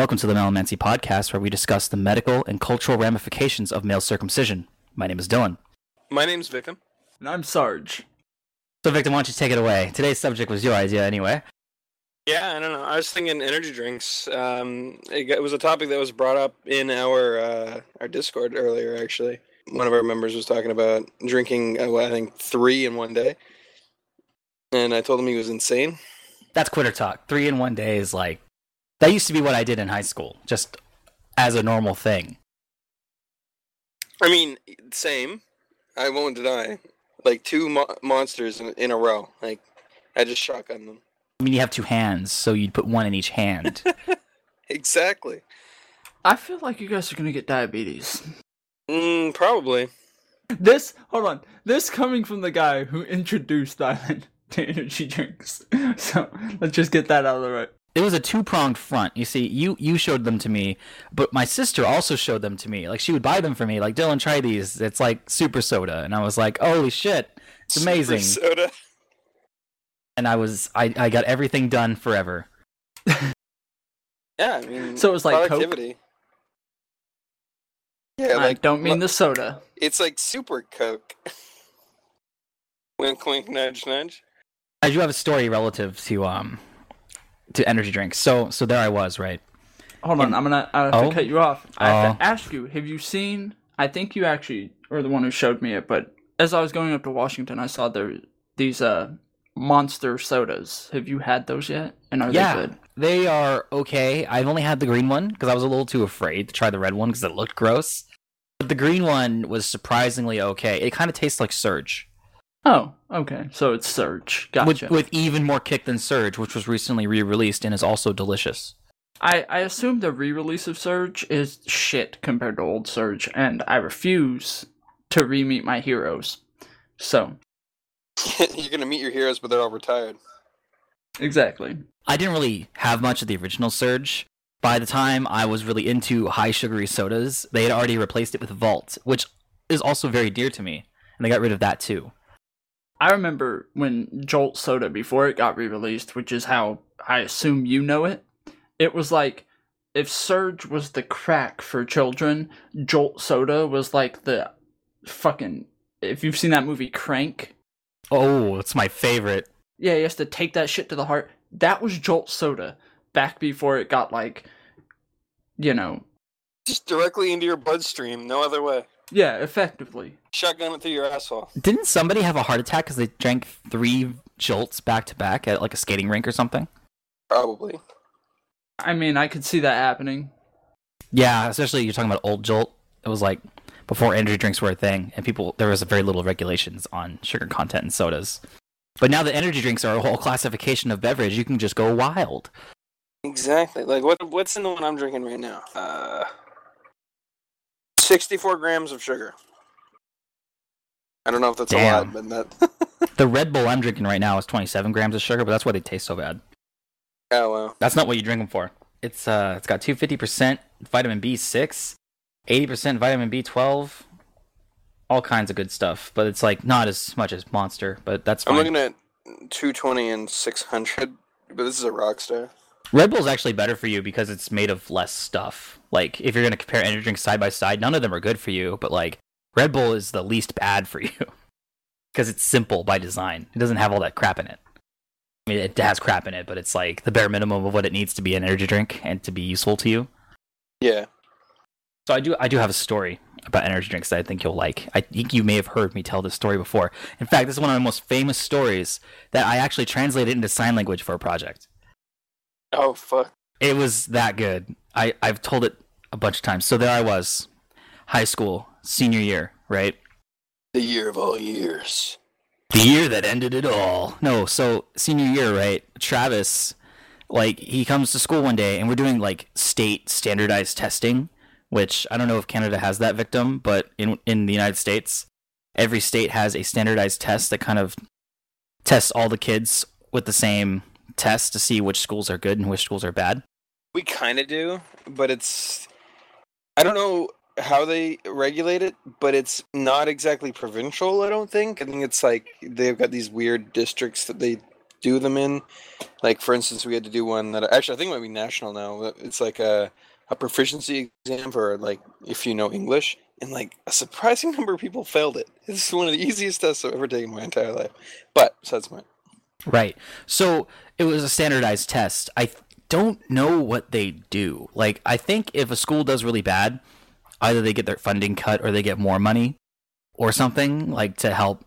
Welcome to the Melamancy Podcast, where we discuss the medical and cultural ramifications of male circumcision. My name is Dylan. My name's Victim. And I'm Sarge. So, Victim, why don't you take it away? Today's subject was your idea, anyway. Yeah, I don't know. I was thinking energy drinks. Um, it, got- it was a topic that was brought up in our uh, our Discord earlier. Actually, one of our members was talking about drinking. Uh, what, I think three in one day, and I told him he was insane. That's quitter talk. Three in one day is like that used to be what I did in high school, just as a normal thing. I mean, same. I won't deny. Like two mo- monsters in, in a row. Like I just shotgun them. I mean, you have two hands, so you'd put one in each hand. Exactly. I feel like you guys are gonna get diabetes. Mm, probably. This, hold on, this coming from the guy who introduced Island to energy drinks. So let's just get that out of the way. It was a two pronged front. You see, you you showed them to me, but my sister also showed them to me. Like she would buy them for me. Like Dylan, try these. It's like super soda, and I was like, holy shit, it's amazing. Super soda. And I was I I got everything done forever. Yeah, I mean, So it was like Coke? productivity. Yeah, I like don't mean lo- the soda. It's like super Coke. wink, wink, nudge, nudge. I do have a story relative to um to energy drinks. So so there I was, right? Hold on, I'm gonna I have Oh? to cut you off. I have Oh. to ask you, have you seen? I think you actually are the one who showed me it, but as I was going up to Washington, I saw there these uh monster sodas. Have you had those yet? And are yeah, they good? they are okay. I've only had the green one because I was a little too afraid to try the red one because it looked gross. But the green one was surprisingly okay. It kind of tastes like Surge, Oh, okay. So it's Surge. Gotcha. with with even more kick than Surge, which was recently re-released and is also delicious. I, I assume the re-release of Surge is shit compared to old Surge, and I refuse to re-meet my heroes. So You're gonna meet your heroes, but they're all retired. exactly. I didn't really have much of the original Surge. By the time I was really into high sugary sodas, they had already replaced it with Vault, which is also very dear to me, and they got rid of that too. I remember when Jolt Soda before it got re-released, which is how I assume you know it. It was like if Surge was the crack for children, Jolt Soda was like the fucking. If you've seen that movie Crank, Oh, it's my favorite. Yeah, he has to take that shit to the heart. That was Jolt Soda back before it got like, you know, Just directly into your bloodstream, no other way. Yeah, effectively. Shotgun it through your asshole. Didn't somebody have a heart attack because they drank three jolts back to back at like a skating rink or something? Probably. I mean, I could see that happening. Yeah, especially you're talking about old jolt. It was like before energy drinks were a thing, and people there was very little regulations on sugar content in sodas. But now that energy drinks are a whole classification of beverage, you can just go wild. Exactly. Like what? What's in the one I'm drinking right now? Uh, sixty-four grams of sugar. I don't know if that's a lot, but that. The Red Bull I'm drinking right now is 27 grams of sugar, but that's why they taste so bad. oh wow. That's not what you drink them for. It's uh, it's got 250% vitamin B6, 80% vitamin B12, all kinds of good stuff. But it's like not as much as Monster, but that's I'm looking at two twenty and six hundred, but this is a Rockstar. Red Bull's actually better for you because it's made of less stuff. Like if you're gonna compare energy drinks side by side, none of them are good for you, but like Red Bull is the least bad for you because it's simple by design. It doesn't have all that crap in it. I mean, it has crap in it, but it's like the bare minimum of what it needs to be an energy drink and to be useful to you. Yeah. So I do I do have a story about energy drinks that I think you'll like. I think you may have heard me tell this story before. In fact, this is one of the most famous stories that I actually translated into sign language for a project. Oh fuck. It was that good. I, I've told it a bunch of times. So there I was, high school, senior year, right? The year of all years. The year that ended it all. No, so senior year, right? Travis, like, he comes to school one day and we're doing like state standardized testing, which I don't know if Canada has that victim, but in in the United States, every state has a standardized test that kind of tests all the kids with the same test to see which schools are good and which schools are bad. We kind of do, but it's. I don't know how they regulate it, but it's not exactly provincial. I don't think. I think it's like they've got these weird districts that they do them in. Like for instance, we had to do one that actually I think might be national now. It's like a a proficiency exam for like if you know English, and like a surprising number of people failed it. It's one of the easiest tests I've ever taken in my entire life. But besides the point. Right. So it was a standardized test. I don't know what they do. Like, I think if a school does really bad, either they get their funding cut or they get more money or something, like to help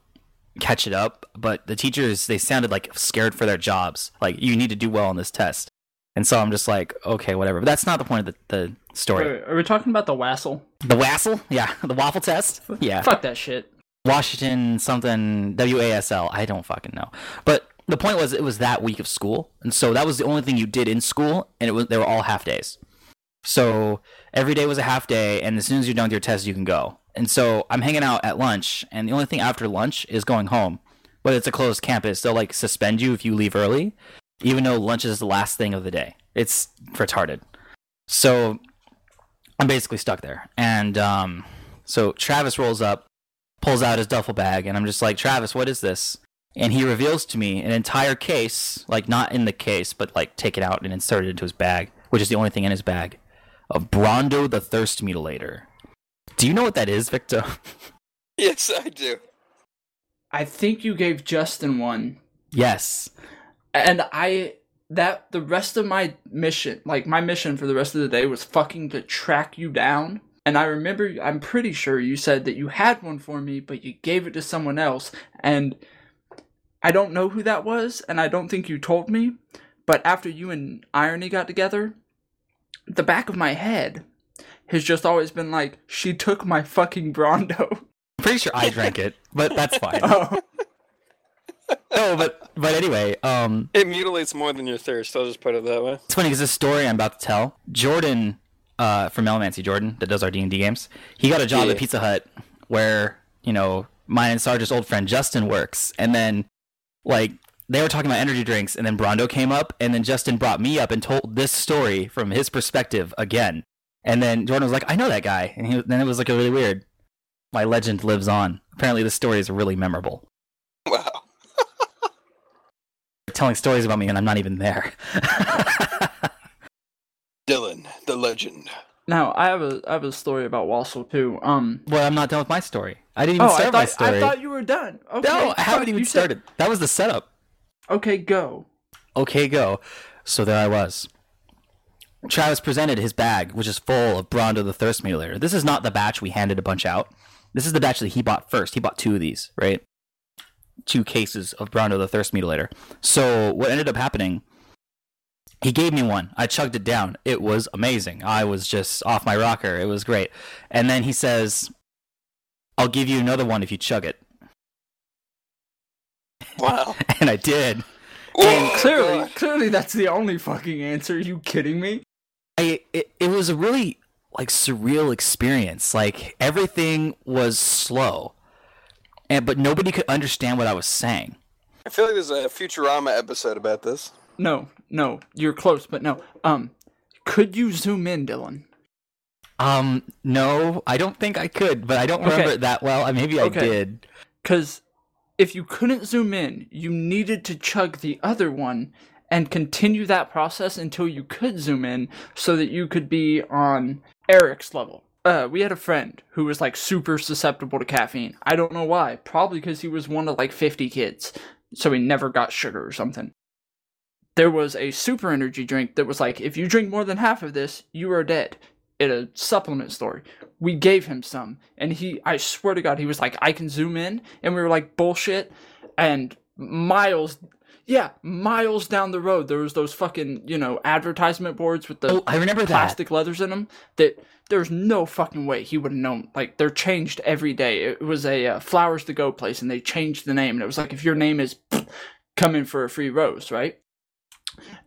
catch it up. But the teachers, they sounded like scared for their jobs. Like, you need to do well on this test. And so I'm just like, okay, whatever. But that's not the point of the, the story. Wait, are we talking about the Wassel? The Wassel? Yeah. The waffle test? Yeah. Fuck that shit. Washington something W A S L. I don't fucking know. But the point was it was that week of school, and so that was the only thing you did in school, and it was they were all half days. So every day was a half day, and as soon as you're done with your test, you can go. And so I'm hanging out at lunch, and the only thing after lunch is going home. Whether it's a closed campus, they'll like suspend you if you leave early, even though lunch is the last thing of the day. It's retarded. So I'm basically stuck there, and um, so Travis rolls up pulls out his duffel bag, and I'm just like, Travis, what is this? And he reveals to me an entire case, like not in the case, but like taken out and inserted into his bag, which is the only thing in his bag, of Brawndo the Thirst Mutilator. Do you know what that is, Victor? Yes, I do. I think you gave Justin one, yes. and I that the rest of my mission, like my mission for the rest of the day, was fucking to track you down. And I remember, I'm pretty sure you said that you had one for me, but you gave it to someone else. And I don't know who that was, and I don't think you told me. But after you and Irony got together, the back of my head has just always been like, she took my fucking Brawndo. I'm pretty sure I drank it, but that's fine. Oh, no, but but anyway, um, It mutilates more than your thirst. I'll just put it that way. it's funny because this story I'm about to tell, Jordan uh, from Elemancy, Jordan that does our D and D games, he got a job Yeah. at Pizza Hut where you know mine and Sarge's old friend Justin works, and then like they were talking about energy drinks, and then Brawndo came up, and then Justin brought me up and told this story from his perspective again, and then Jordan was like, "I know that guy," and he, then it was like a really weird. My legend lives on. Apparently, this story is really memorable. Wow. Telling stories about me, and I'm not even there. Dylan, the legend. Now I have a I have a story about Wassel too. Um, well, I'm not done with my story. I didn't even oh, I start my story. I thought you were done. Okay, no, I haven't even you said- started. That was the setup. Okay, go. Okay, go. So there I was. Travis presented his bag, which is full of Brawndo the Thirst Mutilator. This is not the batch we handed a bunch out. This is the batch that he bought first. He bought two of these, right? Two cases of Brawndo the Thirst Mutilator. So what ended up happening, he gave me one. I chugged it down. It was amazing. I was just off my rocker. It was great. And then he says, I'll give you another one if you chug it. Wow. And I did. Oh Whoa, Clearly, God. clearly that's the only fucking answer. Are you kidding me? I it, it was a really like surreal experience. Like everything was slow, and but nobody could understand what I was saying. I feel like there's a Futurama episode about this. No, no, you're close, but no. Um, could you zoom in, Dylan? Um, no, I don't think I could, but I don't Okay. remember it that well. Uh, Maybe I Okay. did. Because if you couldn't zoom in, you needed to chug the other one and continue that process until you could zoom in so that you could be on Eric's level. Uh, we had a friend who was like super susceptible to caffeine. I don't know why. Probably because he was one of like 50 kids, so he never got sugar or something. There was a super energy drink that was like, if you drink more than half of this, you are dead. At a supplement store we gave him some and he i swear to god he was like i can zoom in and we were like bullshit. And miles yeah miles down the road there was those fucking you know advertisement boards with the Oh, I remember that. plastic leathers in them that there's no fucking way he would have known. Like they're changed every day. It was a uh, flowers to go place and they changed the name and it was like if your name is come in for a free rose right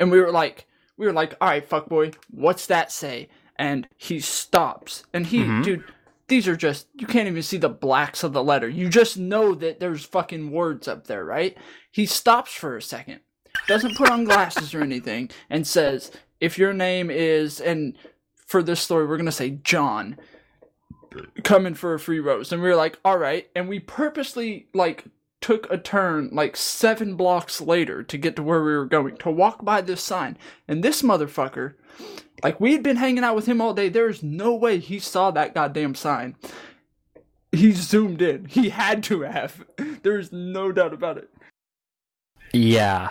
and we were like we were like all right fuck boy what's that say? And he stops. And he Mhm. dude these are just you can't even see the blacks of the letter. You just know that there's fucking words up there right? He stops for a second doesn't put on glasses or anything and says if your name is and for this story we're gonna say john coming for a free rose. And we were like all right. And we purposely like took a turn like seven blocks later to get to where we were going to walk by this sign. And this motherfucker, like we had been hanging out with him all day. There's no way he saw that goddamn sign. He zoomed in. He had to have. There's no doubt about it. Yeah.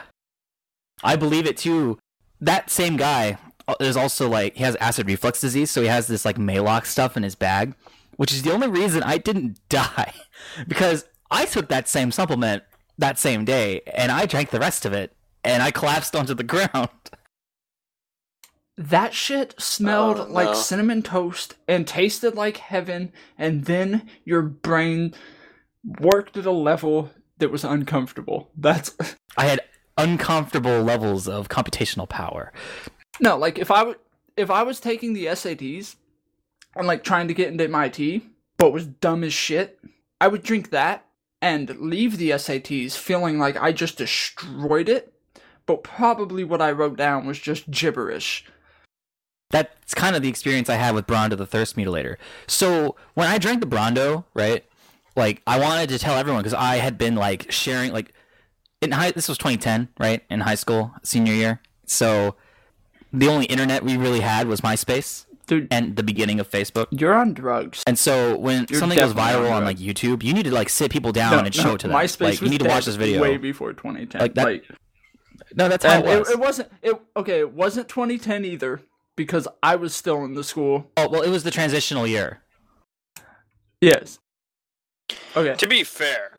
I believe it too. That same guy is also like he has acid reflux disease, so he has this like Maalox stuff in his bag, which is the only reason I didn't die because I took that same supplement that same day and I drank the rest of it and I collapsed onto the ground. That shit smelled Oh, like cinnamon toast and tasted like heaven, and then your brain worked at a level that was uncomfortable. That's I had uncomfortable levels of computational power. no, like if I would if I was taking the SATs and like trying to get into MIT, but was dumb as shit, I would drink that and leave the SATs feeling like I just destroyed it. But probably what I wrote down was just gibberish. That's kind of the experience I had with Brawndo the Thirst Mutilator. So when I drank the Brawndo, right, like I wanted to tell everyone because I had been like sharing, like in high. This was 2010, right, in high school, senior year. So the only internet we really had was MySpace Dude, and the beginning of Facebook. you're on drugs. And so when You're something goes viral on on like YouTube, you need to like sit people down and show it to them. MySpace like was you need to watch this video. way before 2010. Like that- Like, no, that's how and it it, was. it wasn't. It okay. It wasn't 2010 either because I was still in the school. oh well, it was the transitional year. Yes. Okay. To be fair,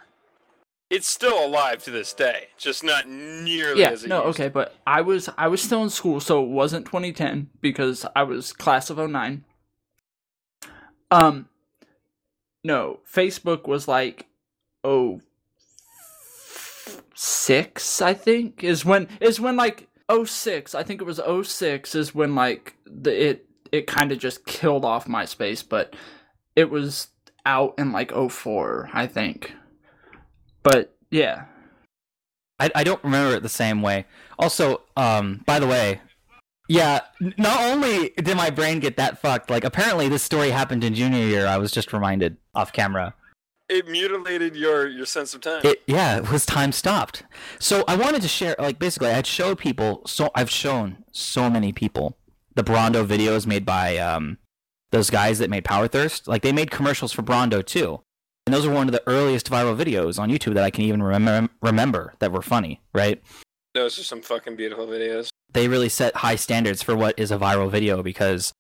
it's still alive to this day, just not nearly Yeah. as it No. used Okay. But I was I was still in school, so it wasn't 2010 because I was class of 09. Um. No, Facebook was like, oh, six. I think is when is when like oh six. I think it was oh six is when like the it it kind of just killed off MySpace, but it was out in like oh four. I think. But yeah, I, I don't remember it the same way. Also, um, by the way, yeah, not only did my brain get that fucked, like apparently this story happened in junior year. I was just reminded off camera. It mutilated your your sense of time. It yeah, it was time stopped. So I wanted to share, like basically, I'd show people. So I've shown so many people the Brawndo videos made by um, those guys that made Power Thirst. Like they made commercials for Brawndo too, and those were one of the earliest viral videos on YouTube that I can even remember remember that were funny. Right? Those are some fucking beautiful videos. they really set high standards for what is a viral video because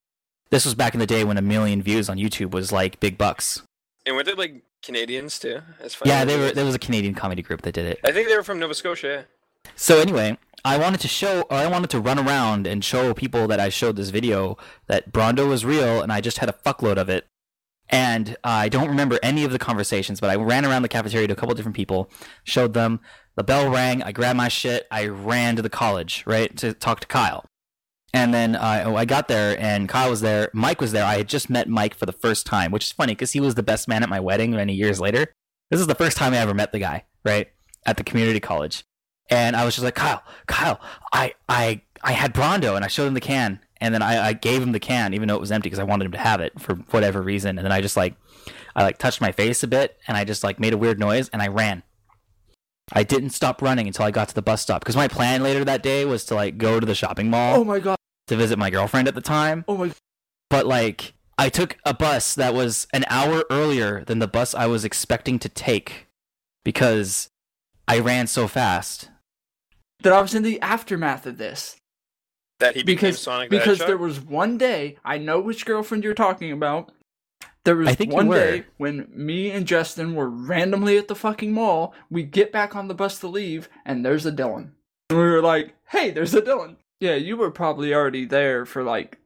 this was back in the day when a million views on YouTube was like big bucks. And were they like Canadians too? Yeah, they were. There was a Canadian comedy group that did it. I think they were from Nova Scotia. So anyway, I wanted to show, or I wanted to run around and show people that I showed this video that Brawndo was real, and I just had a fuckload of it. And I don't remember any of the conversations, but I ran around the cafeteria to a couple different people, showed them. The bell rang. I grabbed my shit. I ran to the college, right, to talk to Kyle. And then uh, I got there, and Kyle was there. Mike was there. I had just met Mike for the first time, which is funny because he was the best man at my wedding many years later. This is the first time I ever met the guy, right, at the community college. And I was just like, Kyle, Kyle, I, I, I had Brawndo, and I showed him the can, and then I, I gave him the can, even though it was empty, because I wanted him to have it for whatever reason. And then I just like, I like touched my face a bit, and I just like made a weird noise, and I ran. I didn't stop running until I got to the bus stop, because my plan later that day was to like go to the shopping mall Oh my god. to visit my girlfriend at the time. Oh my. But like, I took a bus that was an hour earlier than the bus I was expecting to take, because I ran so fast. That I was in the aftermath of this That he became because Sonic the because Hedgehog? there was one day I know which girlfriend you're talking about. There was I think one day when me and Justin were randomly at the fucking mall. We get back on the bus to leave, and there's a Dylan. And we were like, "Hey, there's a Dylan." Yeah, you were probably already there for like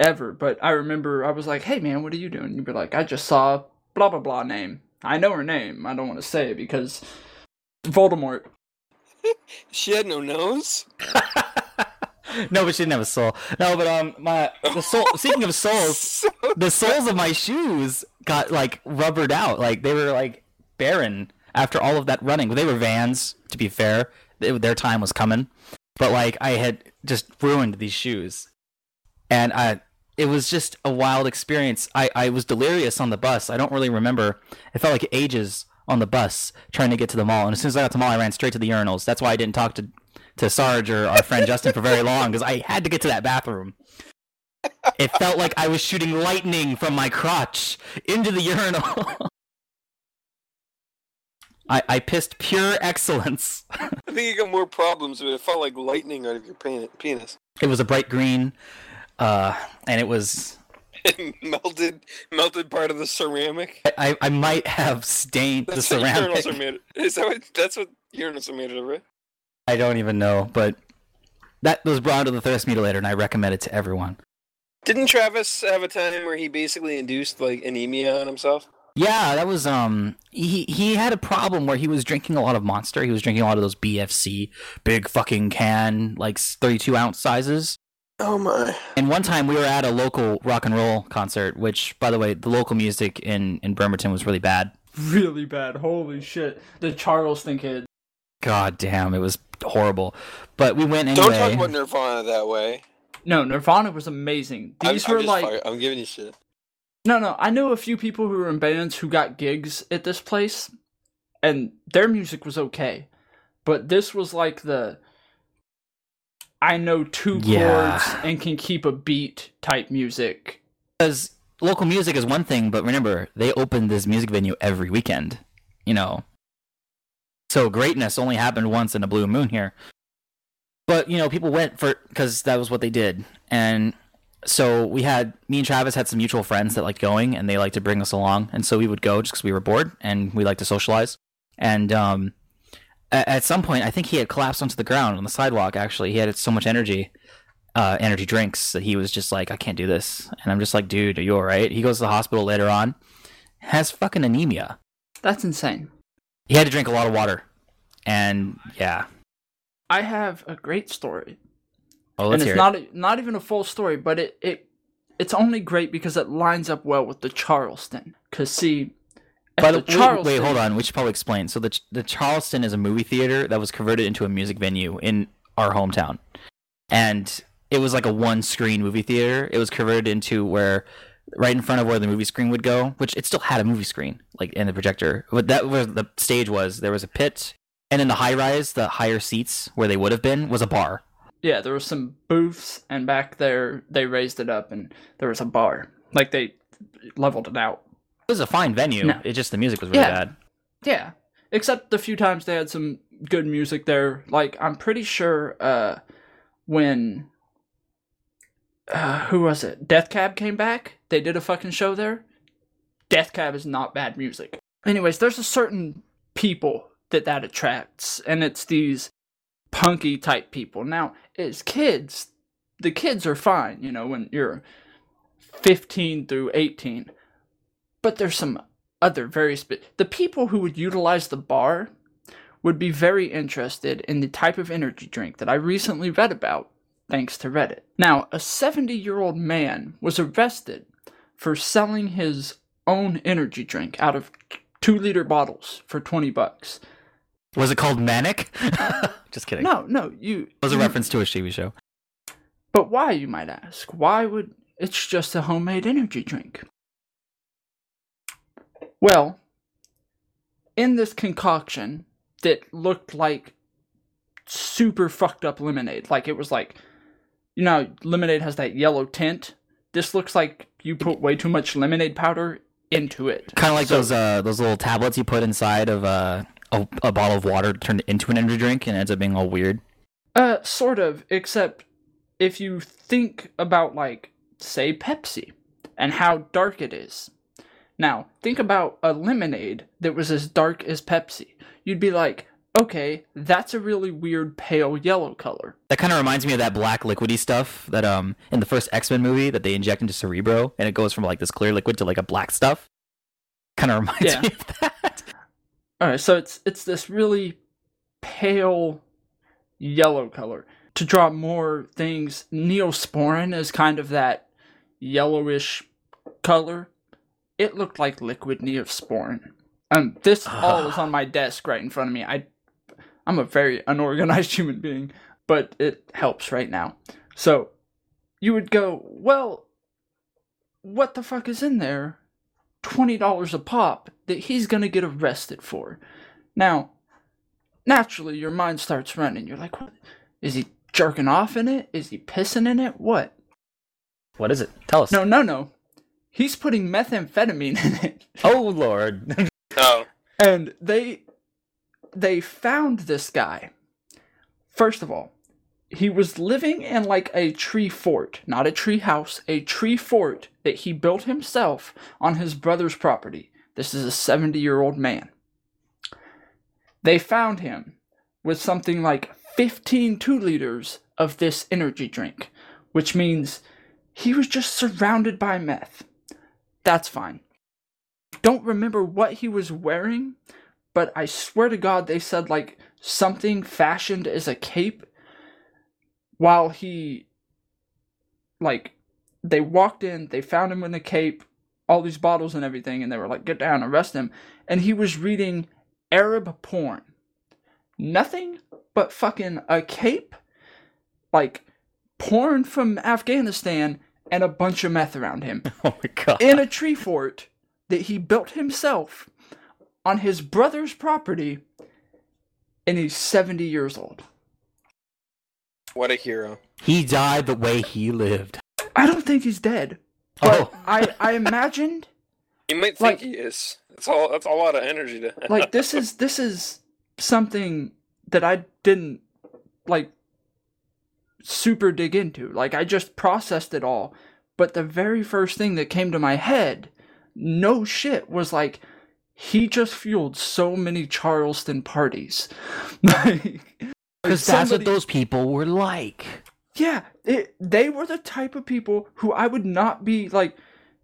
ever, but I remember I was like, "Hey, man, what are you doing?" You were like, "I just saw blah blah blah name. I know her name. I don't want to say it because Voldemort." She had no nose. no, but she didn't have a soul. No, but um, my the soul. speaking of souls, So the soles of my shoes got like rubbered out. Like they were like barren after all of that running. They were Vans, to be fair. They- their time was coming, but like I had just ruined these shoes, and I. It was just a wild experience. I, I was delirious on the bus. I don't really remember. It felt like ages on the bus trying to get to the mall. And as soon as I got to the mall, I ran straight to the urinals. That's why I didn't talk to to Sarge or our friend Justin for very long because I had to get to that bathroom. It felt like I was shooting lightning from my crotch into the urinal. I, I pissed pure excellence. I think you got more problems, but it felt like lightning out of your penis. It was a bright green, uh, and it was. It melted, melted part of the ceramic. I, I might have stained That's the ceramic. urinals are made. Is that what? That's what urinals are made of, right? I don't even know, but that was Brawndo the thirst mutilator, and I recommend it to everyone. Didn't Travis have a time where he basically induced like anemia on himself? Yeah, that was um he he had a problem where he was drinking a lot of Monster. He was drinking a lot of those BFC big fucking can like 32 ounce sizes. Oh my! And one time we were at a local rock and roll concert, which by the way, the local music in in Bremerton was really bad. Really bad. Holy shit. The Charleston kid. God damn, it was horrible. But we went anyway. Don't talk about Nirvana that way. No, Nirvana was amazing. I'm- These I'm, were just like fire- I'm giving you shit. No, no. I know a few people who were in bands who got gigs at this place, and their music was okay. But this was like the I know two Yeah. chords and can keep a beat type music. because local music is one thing, but remember they open this music venue every weekend. You know, so greatness only happened once in a blue moon here. But you know, people went for because that was what they did, and so we had me and Travis had some mutual friends that liked going, and they liked to bring us along, and so we would go just because we were bored and we liked to socialize. And um, at, at some point, I think he had collapsed onto the ground on the sidewalk. Actually, he had so much energy uh, energy drinks that he was just like, I can't do this. And I'm just like, dude, are you all right? He goes to the hospital later on, has fucking anemia. That's insane. He had to drink a lot of water. And yeah. I have a great story. Oh, and let's it's hear it. not not even a full story, but it, it it's only great because it lines up well with the Charleston. Cause see, By the, the wait, Charleston, wait, hold on. We should probably explain. So the the Charleston is a movie theater that was converted into a music venue in our hometown, and it was like a one screen movie theater. It was converted into where right in front of where the movie screen would go, which it still had a movie screen like in the projector. But that was the stage was there was a pit, and in the high rise, the higher seats where they would have been was a bar. Yeah, there was some booths, and back there they raised it up, and there was a bar. Like they leveled it out. It was a fine venue. No. It just the music was really Yeah. bad. Yeah, except the few times they had some good music there. Like I'm pretty sure uh, when uh, who was it? Death Cab came back. They did a fucking show there. Death Cab is not bad music. Anyways, there's a certain people that that attracts, and it's these punky type people. Now, as kids, the kids are fine, you know, when you're 15 through 18. But there's some other very spe- the people who would utilize the bar would be very interested in the type of energy drink that I recently read about thanks to Reddit. Now, a 70-year-old man was arrested for selling his own energy drink out of 2-liter bottles for 20 bucks. Was it called Manic? just kidding. No, no, you It was a reference to a TV show. But why, you might ask? Why would it's just a homemade energy drink? Well, in this concoction that looked like super fucked up lemonade, like it was like, you know, lemonade has that yellow tint. This looks like you put way too much lemonade powder into it. Kind of like So- those uh those little tablets you put inside of uh, a a bottle of water turned into an energy drink and it ends up being all weird. Uh, sort of, except if you think about, like, say, Pepsi and how dark it is. Now, think about a lemonade that was as dark as Pepsi. You'd be like, okay, that's a really weird pale yellow color. That kind of reminds me of that black liquidy stuff that um in the first X Men movie that they inject into Cerebro and it goes from like this clear liquid to like a black stuff. Kind of reminds Yeah. me of that. Alright, so it's it's this really pale yellow color. To draw more things, Neosporin is kind of that yellowish color. It looked like liquid Neosporin. Um, this all is on my desk right in front of me. I, I'm a very unorganized human being, but it helps right now. So, you would go, well, what the fuck is in there? $20 a pop that he's going to get arrested for. Now, naturally, your mind starts running. You're like, what? Is he jerking off in it? Is he pissing in it? What? What is it? Tell us. No, no, no. He's putting methamphetamine in it. Oh lord. Oh, And they they found this guy. First of all, he was living in like a tree fort, not a tree house, a tree fort that he built himself on his brother's property. This is a 70 year old man. They found him with something like 15 two liters of this energy drink, which means he was just surrounded by meth. That's fine. Don't remember what he was wearing, but I swear to God, they said like something fashioned as a cape while he, like, they walked in, they found him in a cape, all these bottles and everything, and they were like, get down, arrest him. And he was reading Arab porn. Nothing but fucking a cape, like porn from Afghanistan, and a bunch of meth around him oh my god. in a tree fort that he built himself on his brother's property, and he's 70 years old. what a hero! he died the way he lived. I don't think he's dead, but Oh. I, I imagined You might think Like- he is. That's all. That's a lot of energy to. like this is this is something that I didn't like super dig into. Like I just processed it all, but the very first thing that came to my head, no shit, was like he just fueled so many Charleston parties. like Because that's what those people were like. Yeah, it, they were the type of people who I would not be like.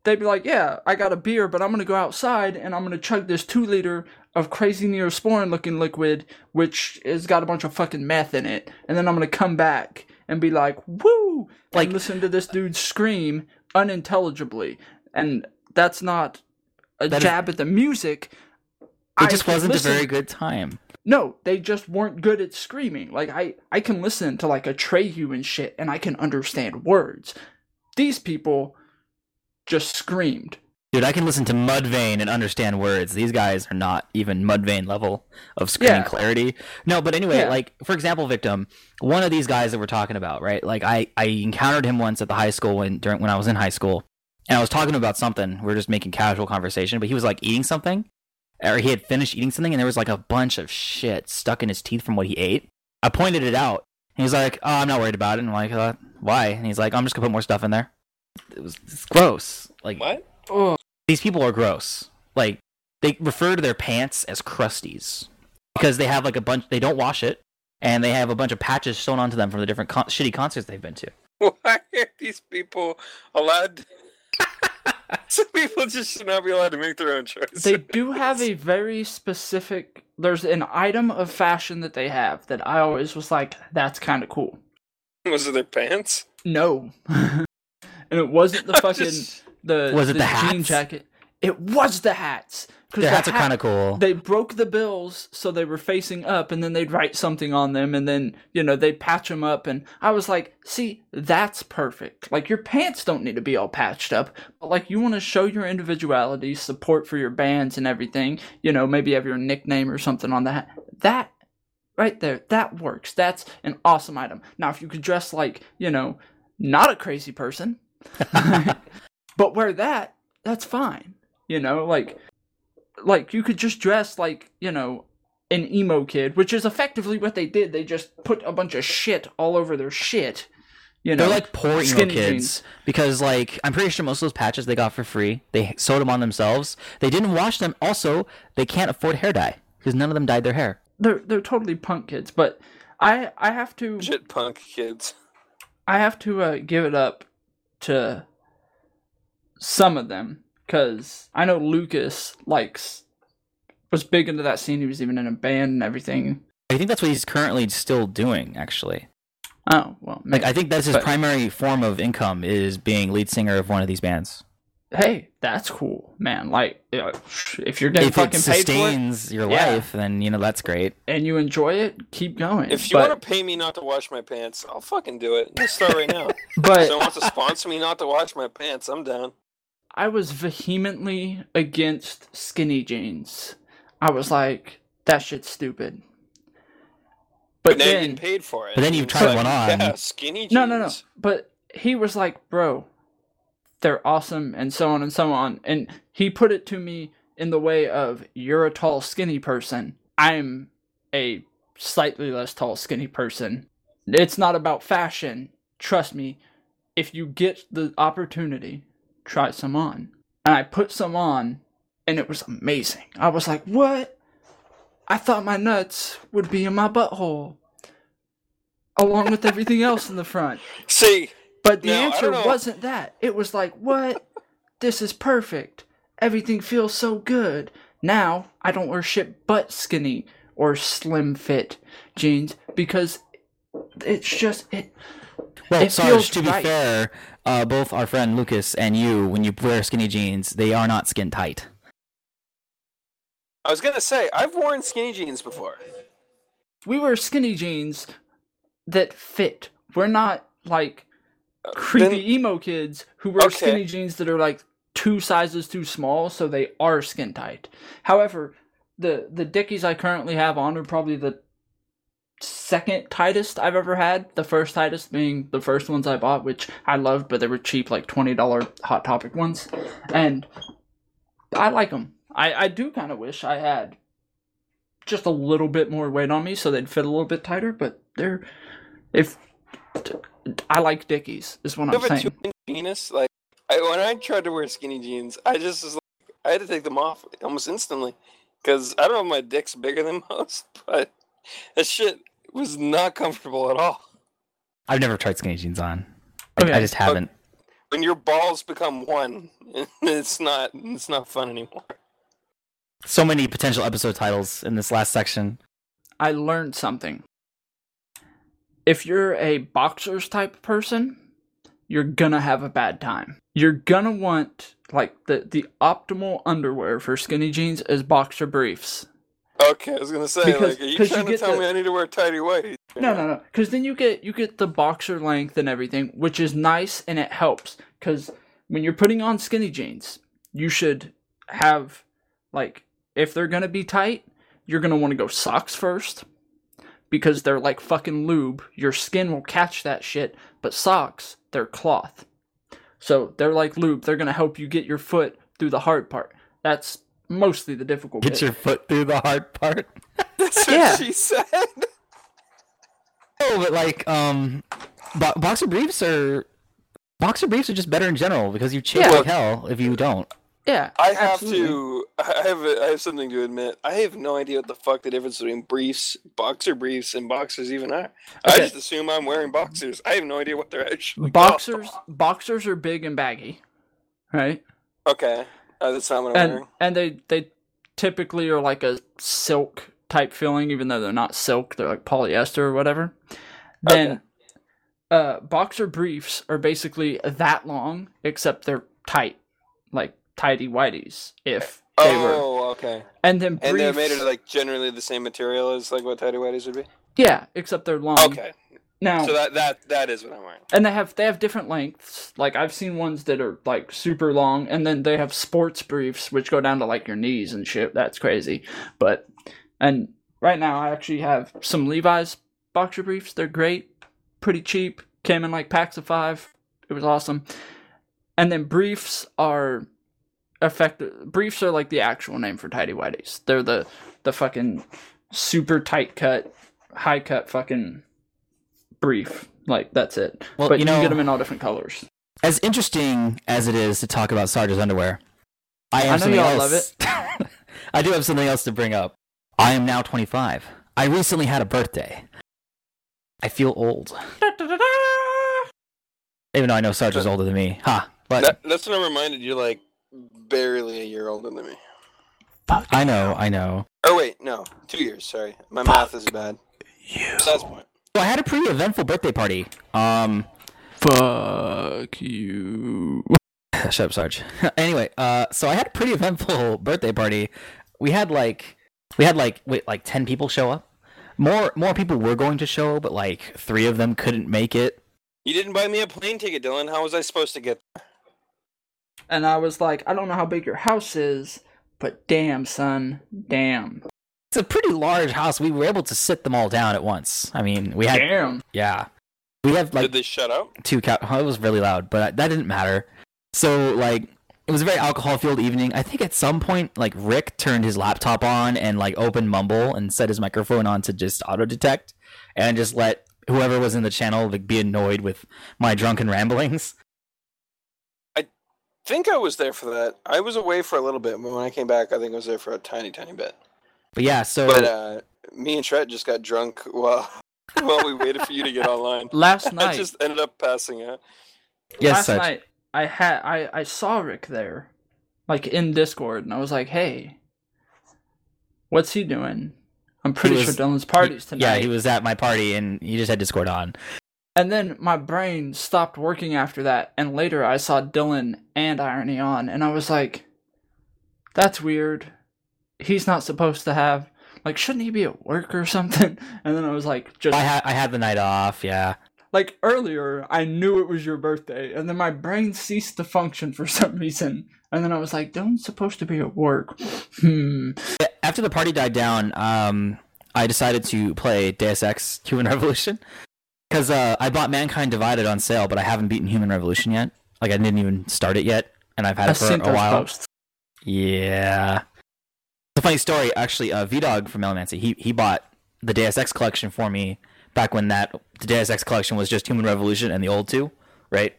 They'd be like, "Yeah, I got a beer, but I'm gonna go outside and I'm gonna chug this two liter of crazy neosporin looking liquid, which has got a bunch of fucking meth in it, and then I'm gonna come back and be like, woo, Like- like listen to this dude scream unintelligibly, and that's not a That is- jab at the music. It just wasn't a very good time. no, they just weren't good at screaming. Like I, I can listen to like Atreyu and shit, and I can understand words. These people just screamed. Dude, I can listen to Mudvayne and understand words. These guys are not even Mudvayne level of screaming Yeah. clarity. No, but anyway, Yeah. like for example, victim, one of these guys that we're talking about, right? Like I, I encountered him once at the high school when during when I was in high school, and I was talking about something. We are just making casual conversation, but he was like eating something, or he had finished eating something, and there was like a bunch of shit stuck in his teeth from what he ate. I pointed it out. And he's like, "Oh, I'm not worried about it." And I'm like, uh, "Why?" And he's like, "I'm just gonna put more stuff in there." It was it's gross. Like what? Oh, these people are gross. Like they refer to their pants as crusties because they have like a bunch. They don't wash it, and they have a bunch of patches sewn onto them from the different con- shitty concerts they've been to. Why are these people allowed? Some people just should not be allowed to make their own choices. they do have a very specific. There's an item of fashion that they have that I always was like, that's kind of cool. Was it their pants? No, and it wasn't the fucking just- the Was it the, the jean jacket. It was the hats. 'Cause Their the hats are kind of cool. they broke the bills so they were facing up and then they'd write something on them and then you know they'd patch them up and i was like see that's perfect. Like your pants don't need to be all patched up but like you want to show your individuality support for your bands and everything you know maybe have your nickname or something on that that right there that works. That's an awesome item. Now if you could dress like you know not a crazy person but wear that that's fine you know like like you could just dress like you know an emo kid which is effectively what they did they just put a bunch of shit all over their shit you know They're like poor emo kids jeans. because, like, I'm pretty sure most of those patches they got for free. They sewed them on themselves. They didn't wash them. Also, they can't afford hair dye because none of them dyed their hair. they're they're totally punk kids but i i have to Shit punk kids. i have to uh, give it up to some of them because i know lucas likes was big into that scene he was even in a band and everything I think that's what he's currently still doing. Actually, oh well like, I think that's his But- primary form of income is being lead singer of one of these bands. hey that's cool man like if you're getting if fucking paid for it sustains your Yeah. life, then you know that's great. and you enjoy it, keep going. If you but, want to pay me not to wash my pants, I'll fucking do it. Let's start right now. if but someone wants to sponsor me not to wash my pants, I'm down. I was vehemently against skinny jeans. I was like, that shit's stupid. But But, now you're then, getting paid for it. But then you've tried like, one on. Yeah, skinny jeans. no, no, no. But he was like, bro, they're awesome, and so on and so on. And he put it to me in the way of, you're a tall, skinny person. I'm a slightly less tall, skinny person. It's not about fashion. Trust me, if you get the opportunity, try some on. And I put some on, and it was amazing. I was like, what? I thought my nuts would be in my butthole. Along with everything else in the front. See, But the Now, answer wasn't that. It was like, what? this is perfect. Everything feels so good. Now I don't wear shit but skinny or slim fit jeans because it's just it. Well, It Sarge, feels to be right. fair, uh, both our friend Lucas and you, when you wear skinny jeans, they are not skin tight. I was gonna say I've worn skinny jeans before. We wear skinny jeans that fit. We're not like creepy Then- emo kids who wear Okay. skinny jeans that are like two sizes too small, so they are skin tight. However, the the Dickies I currently have on are probably the second tightest I've ever had. The first tightest being the first ones I bought, which I loved, but they were cheap, like twenty dollar Hot Topic ones, and I like them. I I do kind of wish I had just a little bit more weight on me so they'd fit a little bit tighter, but they're if I like Dickies is what You I'm saying. penis. Like I, when I tried to wear skinny jeans, I just was like, I had to take them off almost instantly because I don't know if my dick's bigger than most, but that shit was not comfortable at all. I've never tried skinny jeans on. I, Okay. I just haven't. When your balls become one, it's not it's not fun anymore. So many potential episode titles in this last section. I learned something. If you're a boxers type person, you're gonna have a bad time. You're gonna want like the the optimal underwear for skinny jeans is boxer briefs. Okay, I was gonna say, Because- like, are you trying to tell the- me I need to wear tidy whities? No, no, no. Because then you get you get the boxer length and everything, which is nice and it helps. Because when you're putting on skinny jeans, you should have like if they're gonna be tight, you're gonna want to go socks first because they're like fucking lube. Your skin will catch that shit. But socks, they're cloth, so they're like lube. They're gonna help you get your foot through the hard part. That's mostly the difficult Get bit. your foot through the hard part. That's what Yeah. she said. Oh, but like, um, bo- boxer briefs are boxer briefs are just better in general because you chill Yeah. like hell if you don't. yeah, I have absolutely. to. I have. I have something to admit. I have no idea what the fuck the difference between briefs, boxer briefs, and boxers even are. I just assume I'm wearing boxers. I have no idea what they're actually. called. boxers boxers are big and baggy right Okay, uh, that's not what I'm and wearing. and they they typically are like a silk type feeling even though they're not silk they're like polyester or whatever then uh boxer briefs are basically that long except they're tight like tidy whities if they were Oh, okay. and then briefs, And they're made of like generally the same material as like what tidy whities would be. yeah except they're long Okay, now so that that that is what I'm wearing. and they have they have different lengths. Like I've seen ones that are like super long, and then they have sports briefs which go down to like your knees and shit. That's crazy. But and right now I actually have some Levi's boxer briefs. They're great, pretty cheap. Came in like packs of five. It was awesome. And then briefs are effective. Briefs are like the actual name for tidy whities. They're the the fucking super tight cut, high cut fucking brief. Like that's it. Well, but you know, you, can know- get them in all different colors. As interesting as it is to talk about Sarge's underwear, I have I know something y'all else. I do have something else to bring up. I am now 25. I recently had a birthday. I feel old, even though I know Sarge is older than me. Ha! But That, that's what I'm reminded. You're like barely a year older than me. Fuck. I know, I know. Or wait, no, two years. Sorry, my math is bad. You. That's the point. So I had a pretty eventful birthday party. Um, Fuck you. Shut up, Sarge. anyway, uh, so I had a pretty eventful birthday party. We had like, we had like, wait, like ten people show up. More, more people were going to show, but like three of them couldn't make it. You didn't buy me a plane ticket, Dylan. How was I supposed to get? and I was like, I don't know how big your house is, but damn, son, damn, It's a pretty large house. We were able to sit them all down at once. I mean, we had damn. yeah, we have like Did they shut up? two cow. Oh, it was really loud, but that didn't matter. So like, it was a very alcohol-filled evening. I think at some point, like Rick turned his laptop on and like opened Mumble and set his microphone on to just auto detect, and just let whoever was in the channel like be annoyed with my drunken ramblings. I think I was there for that. I was away for a little bit, but when I came back, I think I was there for a tiny, tiny bit. But yeah, so But uh, me and Tret just got drunk while while we waited for you to get online. Last night. I just ended up passing out. yes, last Saj. night, I had I I saw Rick there, like in Discord, and I was like, hey, what's he doing? I'm pretty was- sure Dylan's party's tonight. Yeah, he was at my party and he just had Discord on. And then my brain stopped working after that, and later I saw Dylan and Irony on, and I was like, that's weird. He's not supposed to have, like, shouldn't he be at work or something? And then I was like, just, I had I had the night off. Yeah, like, earlier, I knew it was your birthday, and then my brain ceased to function for some reason. And then I was like, Dylan's supposed to be at work. Hmm. after the party died down, um, I decided to play Deus Ex: Human Revolution because uh, I bought Mankind Divided on sale, but I haven't beaten Human Revolution yet. Like I didn't even start it yet, and I've had I've it for a while. posts. Yeah, funny story actually. Uh, V Dog from Elemancy, he he bought the Deus Ex collection for me back when that the Deus Ex collection was just Human Revolution and the old two, right?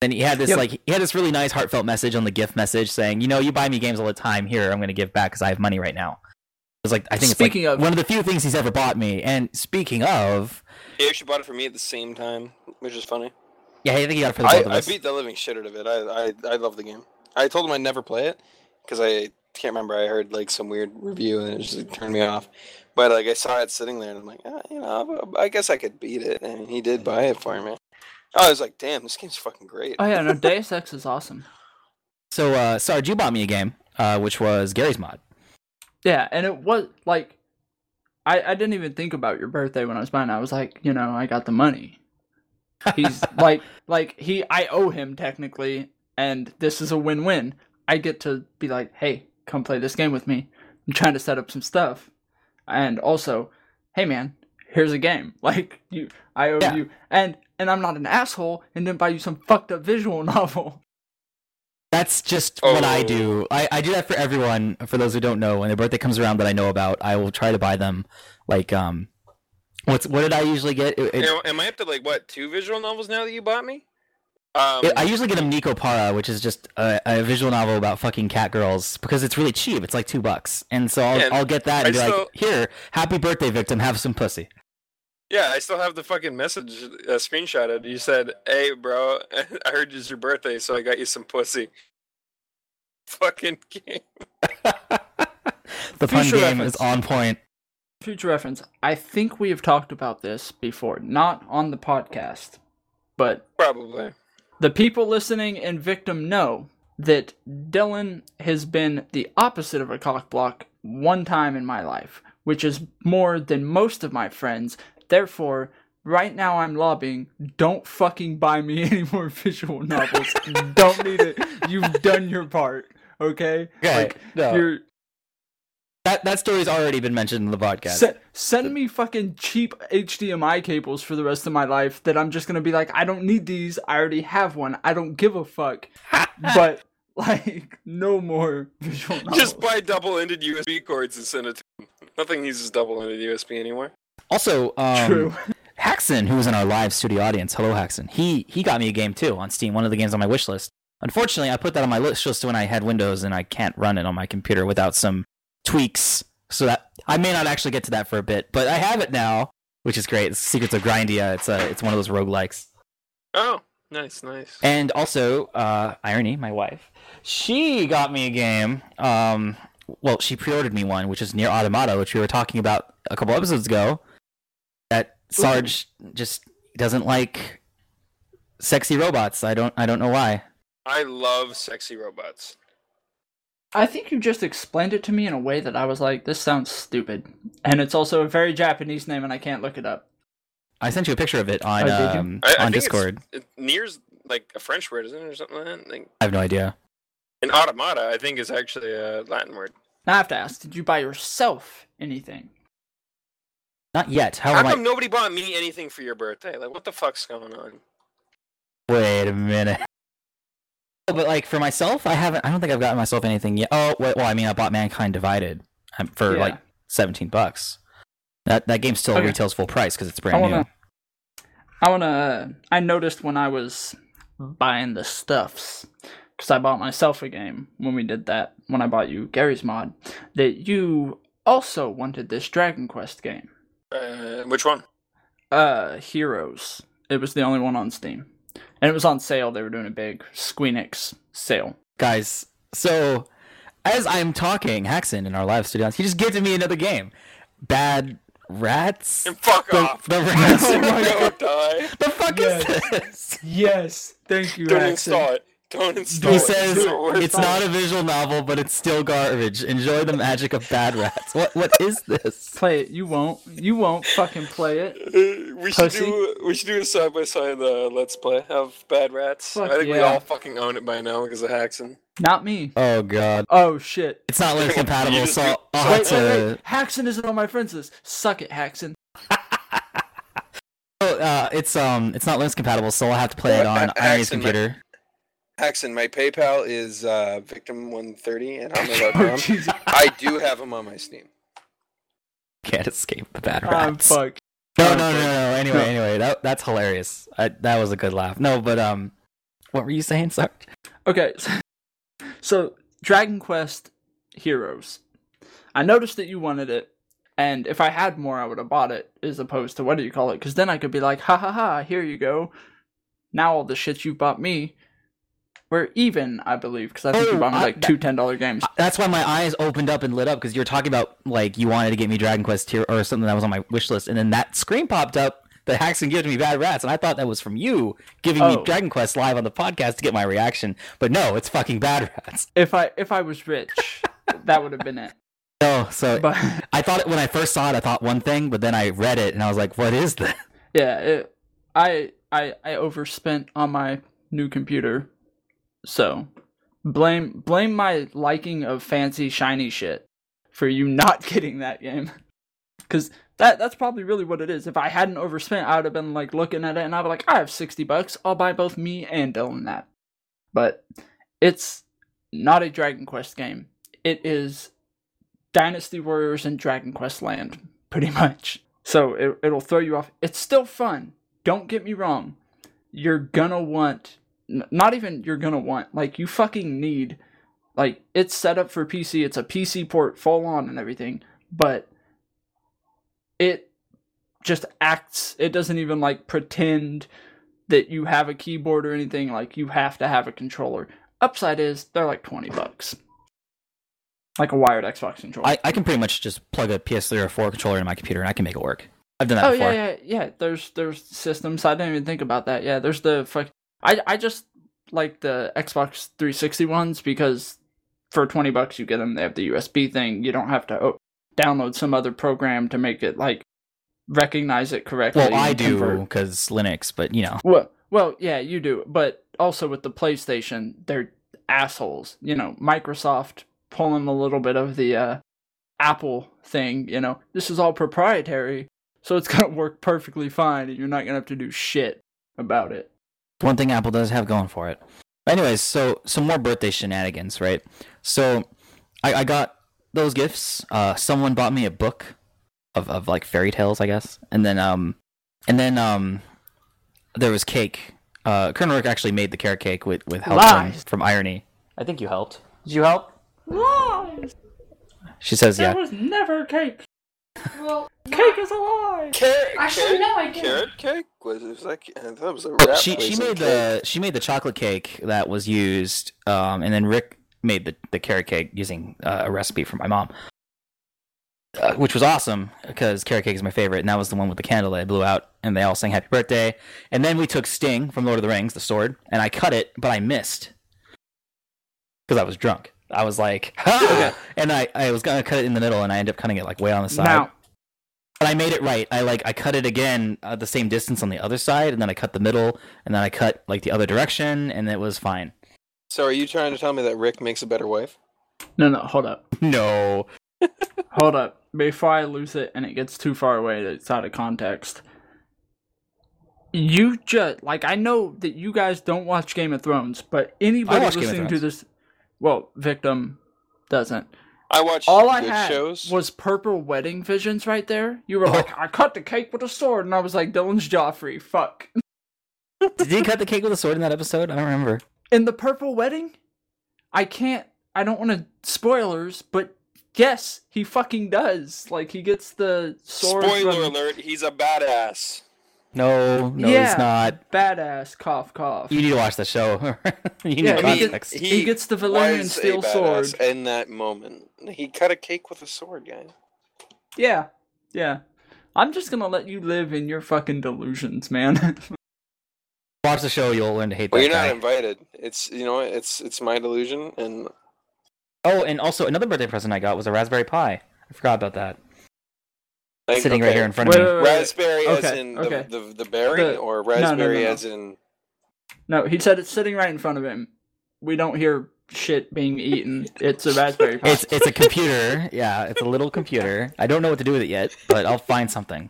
And he had this Yep. like he had this really nice heartfelt message on the gift message saying, you know, you buy me games all the time. Here, I'm going to give back because I have money right now. It was like I think Speaking it's like of- one of the few things he's ever bought me. And speaking of, He actually bought it for me at the same time, which is funny. yeah, I think he got it for the I, both of I beat the living shit out of it. I I, I love the game. I told him I'd never play it because I can't remember. I heard like some weird review and it just like, turned me off. But like I saw it sitting there and I'm like, ah, you know, I guess I could beat it. And he did buy it for me. I was like, damn, this game's fucking great. Oh, yeah, no, Deus Ex is awesome. So, uh, Sarge, you bought me a game, uh, which was Garry's Mod. Yeah, and it was like I I didn't even think about your birthday when I was buying. it. I was like, you know, I got the money. He's like like he I owe him technically and this is a win-win. I get to be like, "Hey, come play this game with me. I'm trying to set up some stuff." And also, "Hey man, here's a game." Like you I owe Yeah. you and and I'm not an asshole and then buy you some fucked up visual novel. That's just what I Oh. do. I, I do that for everyone. For those who don't know, when their birthday comes around that I know about, I will try to buy them. Like, um, what's what did I usually get? It, it- Am- Am I up to like what two visual novels now that you bought me? Um, it- I usually get them Nekopara, which is just a, a visual novel about fucking cat girls because it's really cheap. It's like two bucks, and so I'll, Yeah, I'll get that and I be still- like, "Here, happy birthday, victim. Have some pussy." yeah, I still have the fucking message uh, screenshotted. You said, "Hey, bro, I heard it's your birthday, so I got you some pussy." Fucking game. The pun Future game reference. is on point. Future reference. I think we have talked about this before, not on the podcast, but Probably. The people listening and victim know that Dylan has been the opposite of a cock block one time in my life, which is more than most of my friends. Therefore, right now I'm lobbying, don't fucking buy me any more visual novels. don't need it. You've done your part. Okay? Okay, Like no. you're That that story's already been mentioned in the podcast. Se- send me fucking cheap HDMI cables for the rest of my life that I'm just gonna be like, I don't need these. I already have one. I don't give a fuck. but like, no more visual novels. Just buy double-ended USB cords and send it to them. Nothing uses double-ended USB anymore. Also, um, True. Haxon, who was in our live studio audience, hello Haxon. He he got me a game too on Steam, one of the games on my wish list. Unfortunately, I put that on my list just when I had Windows and I can't run it on my computer without some tweaks. So that I may not actually get to that for a bit, but I have it now, which is great. It's Secrets of Grindea. It's a it's one of those roguelikes. Oh, nice, nice. And also, uh, irony, my wife, she got me a game. Um, well, she pre-ordered me one, which is Nier Automata, which we were talking about a couple episodes ago. That Sarge just doesn't like sexy robots. I don't. I don't know why. I love sexy robots. I think you just explained it to me in a way that I was like, this sounds stupid. And it's also a very Japanese name and I can't look it up. I sent you a picture of it on Oh, um, I, I on think Discord. It's, it, Nier's like a French word, isn't it, or something like that? Like, I have no idea. and automata, I think, is actually a Latin word. Now I have to ask: Did you buy yourself anything? Not yet. How, How am I? come nobody bought me anything for your birthday? Like, what the fuck's going on? Wait a minute. But like for myself, I haven't. I don't think I've gotten myself anything yet. Oh, wait, well, I mean, I bought Mankind Divided um, for Yeah. like seventeen bucks. That that game still Okay. retails full price because it's brand new. wanna. I wanna. I noticed when I was buying the stuffs, because I bought myself a game when we did that. When I bought you Garry's Mod, that you also wanted this Dragon Quest game. Uh, which one? Uh, Heroes. It was the only one on Steam, and it was on sale. They were doing a big Squeenix sale. Guys, so as I'm talking, Haxon in our live studio, he just gifted me another game. Bad Rats. And fuck The, off. the rats. Oh Go die. the fuck Yes. is this? Yes, thank you. Don't install it. Don't install He it. says It's the not a visual novel, but it's still garbage. Enjoy the magic of Bad Rats. What what is this? Play it. You won't. You won't fucking play it. We should do we should do a side by side let's play of Bad Rats. Fuck I think we all fucking own it by now because of Haxon. Not me. Oh god, Oh shit. it's not Linux compatible, so I'll have Wait, wait, to. wait. Haxon isn't on my friends list. Suck it, Haxon. Oh, uh, it's um, it's not Linux compatible, so I'll have to play it on Irony's Axon, computer. Haxon, my PayPal is uh, victim130 at Oh, hotmail.com. Jesus. I do have him on my Steam. Can't escape the Bad I'm fucked. No, no, no, no, no. Anyway, anyway, that that's hilarious. I, that was a good laugh. No, but um, what were you saying, Sarge? Okay, so, so Dragon Quest Heroes. I noticed that you wanted it, and if I had more, I would have bought it, as opposed to what do you call it? Because then I could be like, ha ha ha, here you go. Now all the shit you bought me, we're even, I believe, because I think Oh, you bought me I- like two ten dollar games. That's why my eyes opened up and lit up because you were talking about like you wanted to get me Dragon Quest tier or something that was on my wish list, and then that screen popped up. that Haxon giving me bad rats, and I thought that was from you giving me Oh. Dragon Quest live on the podcast to get my reaction. But no, it's fucking bad rats. If I if I was rich, that would have been it. No, so But I thought it when I first saw it, I thought one thing, but then I read it and I was like, "What is that?" yeah, it, I I I overspent on my new computer, so blame blame my liking of fancy shiny shit for you not getting that game, because that that's probably really what it is. If I hadn't overspent, I would have been like looking at it and I'd be like, I have sixty bucks, I'll buy both me and Dylan that. But it's not a Dragon Quest game. It is Dynasty Warriors and Dragon Quest Land, pretty much. So it, it'll throw you off. It's still fun. Don't get me wrong. You're gonna want, n- not even you're gonna want, like, you fucking need, like, it's set up for PC. It's a PC port, full on and everything, but it just acts, it doesn't even, like, pretend that you have a keyboard or anything. Like, you have to have a controller. Upside is, they're like 20 bucks. Like a wired Xbox controller. I, I can pretty much just plug a PS3 or 4 controller in my computer and I can make it work. I've done that Oh before. yeah, yeah, yeah. There's there's systems. I didn't even think about that. Yeah, there's the fuck. I I just like the Xbox 360 ones because for 20 bucks you get them. They have the USB thing. You don't have to oh, download some other program to make it like recognize it correctly. Well, I do because Linux, but you know. Well, well, yeah, you do. But also with the PlayStation, they're assholes. You know, Microsoft pulling a little bit of the uh, Apple thing. You know, this is all proprietary, so it's gonna work perfectly fine, and you're not gonna have to do shit about it. One thing Apple does have going for it. Anyways, so some more birthday shenanigans, right? So I, I got those gifts. Uh, someone bought me a book of, of like fairy tales, I guess, and then um, and then um, there was cake. Uh, Colonel Rick actually made the carrot cake with with help from, from Irony. I think you helped. Did you help? Lies. She says, There yeah. There was never cake. Well, Cake is a lie. Carrot, Actually, carrot, no, I didn't. carrot cake was, was that? I thought it was a Well, rap she she in made cake. the she made the chocolate cake that was used, um, and then Rick made the, the carrot cake using uh, a recipe from my mom, uh, which was awesome because carrot cake is my favorite, and that was the one with the candle that I blew out, and they all sang happy birthday. And then we took Sting from Lord of the Rings, the sword, and I cut it, but I missed because I was drunk. I was like, Okay. and I, I was gonna cut it in the middle, and I ended up cutting it like way on the side. Now, But I made it right. I like I cut it again at the same distance on the other side, and then I cut the middle, and then I cut like the other direction, and it was fine. So are you trying to tell me that Rick makes a better wife? No, no, hold up. No. Hold up. Before I lose it and it gets too far away it's out of context. You just like I know that you guys don't watch Game of Thrones, but anybody watch Game of listening to this well, victim doesn't. I watched All I had shows. was purple wedding visions right there. You were Oh. like, I cut the cake with a sword, and I was like, Dylan's Joffrey, fuck. Did he cut the cake with a sword in that episode? I don't remember. In the purple wedding, I can't. I don't want to spoilers, but yes, he fucking does. Like he gets the sword. Spoiler from- alert, he's a badass. No, no, Yeah. it's not. Badass cough cough. You need to watch the show. you need Yeah, I mean, context. He gets the Valyrian steel a sword. in that moment. He cut a cake with a sword, guy. Yeah, yeah. I'm just gonna let you live in your fucking delusions, man. watch the show, you'll learn to hate Well, that you're guy. not invited. It's you know? It's it's my delusion, and Oh, and also another birthday present I got was a Raspberry Pi. I forgot about that. Like, Sitting right here in front Wait, of me. wait, wait, wait. Raspberry as in okay. the, the the berry, The- or no, no, raspberry no. as in No, he said it's sitting right in front of him. We don't hear shit being eaten. It's a raspberry Pi. It's it's a computer. yeah, it's a little computer. I don't know what to do with it yet, but I'll find something.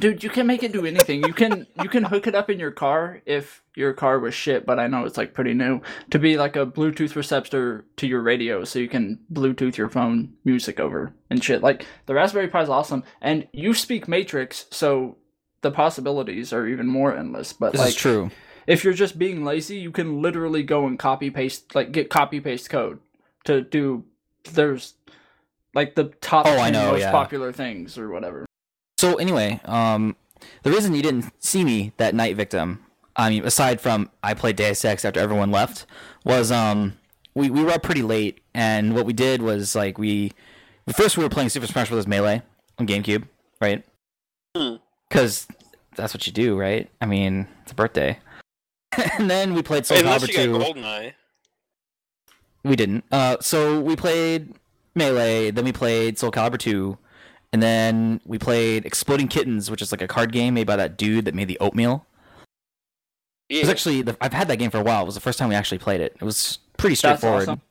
Dude, you can make it do anything. You can you can hook it up in your car if your car was shit, but I know it's like pretty new to be like a Bluetooth receptor to your radio, so you can Bluetooth your phone music over and shit. Like the Raspberry Pi is awesome, and you speak Matrix, so the possibilities are even more endless. But This like, is true. if you're just being lazy, you can literally go and copy paste, like get copy paste code to do. There's like the top Oh, I 10 know, most yeah. popular things or whatever. So anyway, um, the reason you didn't see me that night, victim, I mean, aside from I played Deus Ex after everyone left, was um, we we were up pretty late, and what we did was like we first we were playing Super Smash Bros. Melee on GameCube, right? Hmm. Because that's what you do, right? I mean, it's a birthday. and then we played Soul unless Calibur you 2. We didn't. Uh, so we played Melee, then we played Soul Calibur 2, and then we played Exploding Kittens, which is like a card game made by that dude that made the oatmeal. It was actually the, I've had that game for a while. It was the first time we actually played it. It was pretty straightforward. awesome.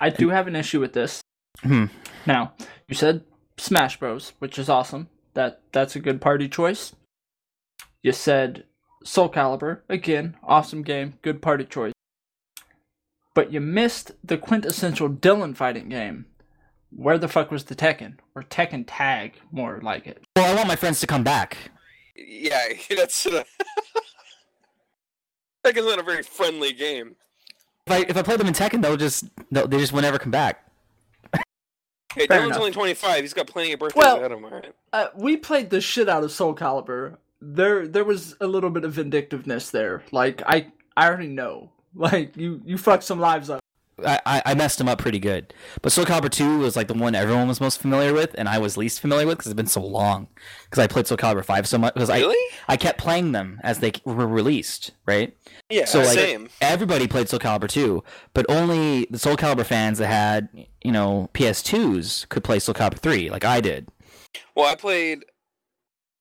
I do have an issue with this. Hmm. Now, you said Smash Bros, which is awesome. That that's a good party choice. You said Soul Calibur, again, awesome game, good party choice. But you missed the quintessential Dylan fighting game. Where the fuck was the Tekken? Or Tekken Tag, more like it. Well, I want my friends to come back. Yeah, that's. Uh, Tekken's not a very friendly game. If I if I play them in Tekken, they'll just they'll, they just will never come back. Hey, Fair Dylan's enough. only 25. He's got plenty of birthdays Well- ahead of him, alright? Uh, we played the shit out of Soul Calibur. There, there was a little bit of vindictiveness there. Like I, I already know. Like you, you fucked some lives up. I, I, messed them up pretty good. But Soul Calibur 2 was like the one everyone was most familiar with, and I was least familiar with because it's been so long. Because I played Soul Calibur 5 so much. Because Really? I, I kept playing them as they were released, right? Yeah, So like same. everybody played Soul Calibur 2, but only the Soul Calibur fans that had, you know, PS2s could play Soul Calibur 3, like I did. Well, I played.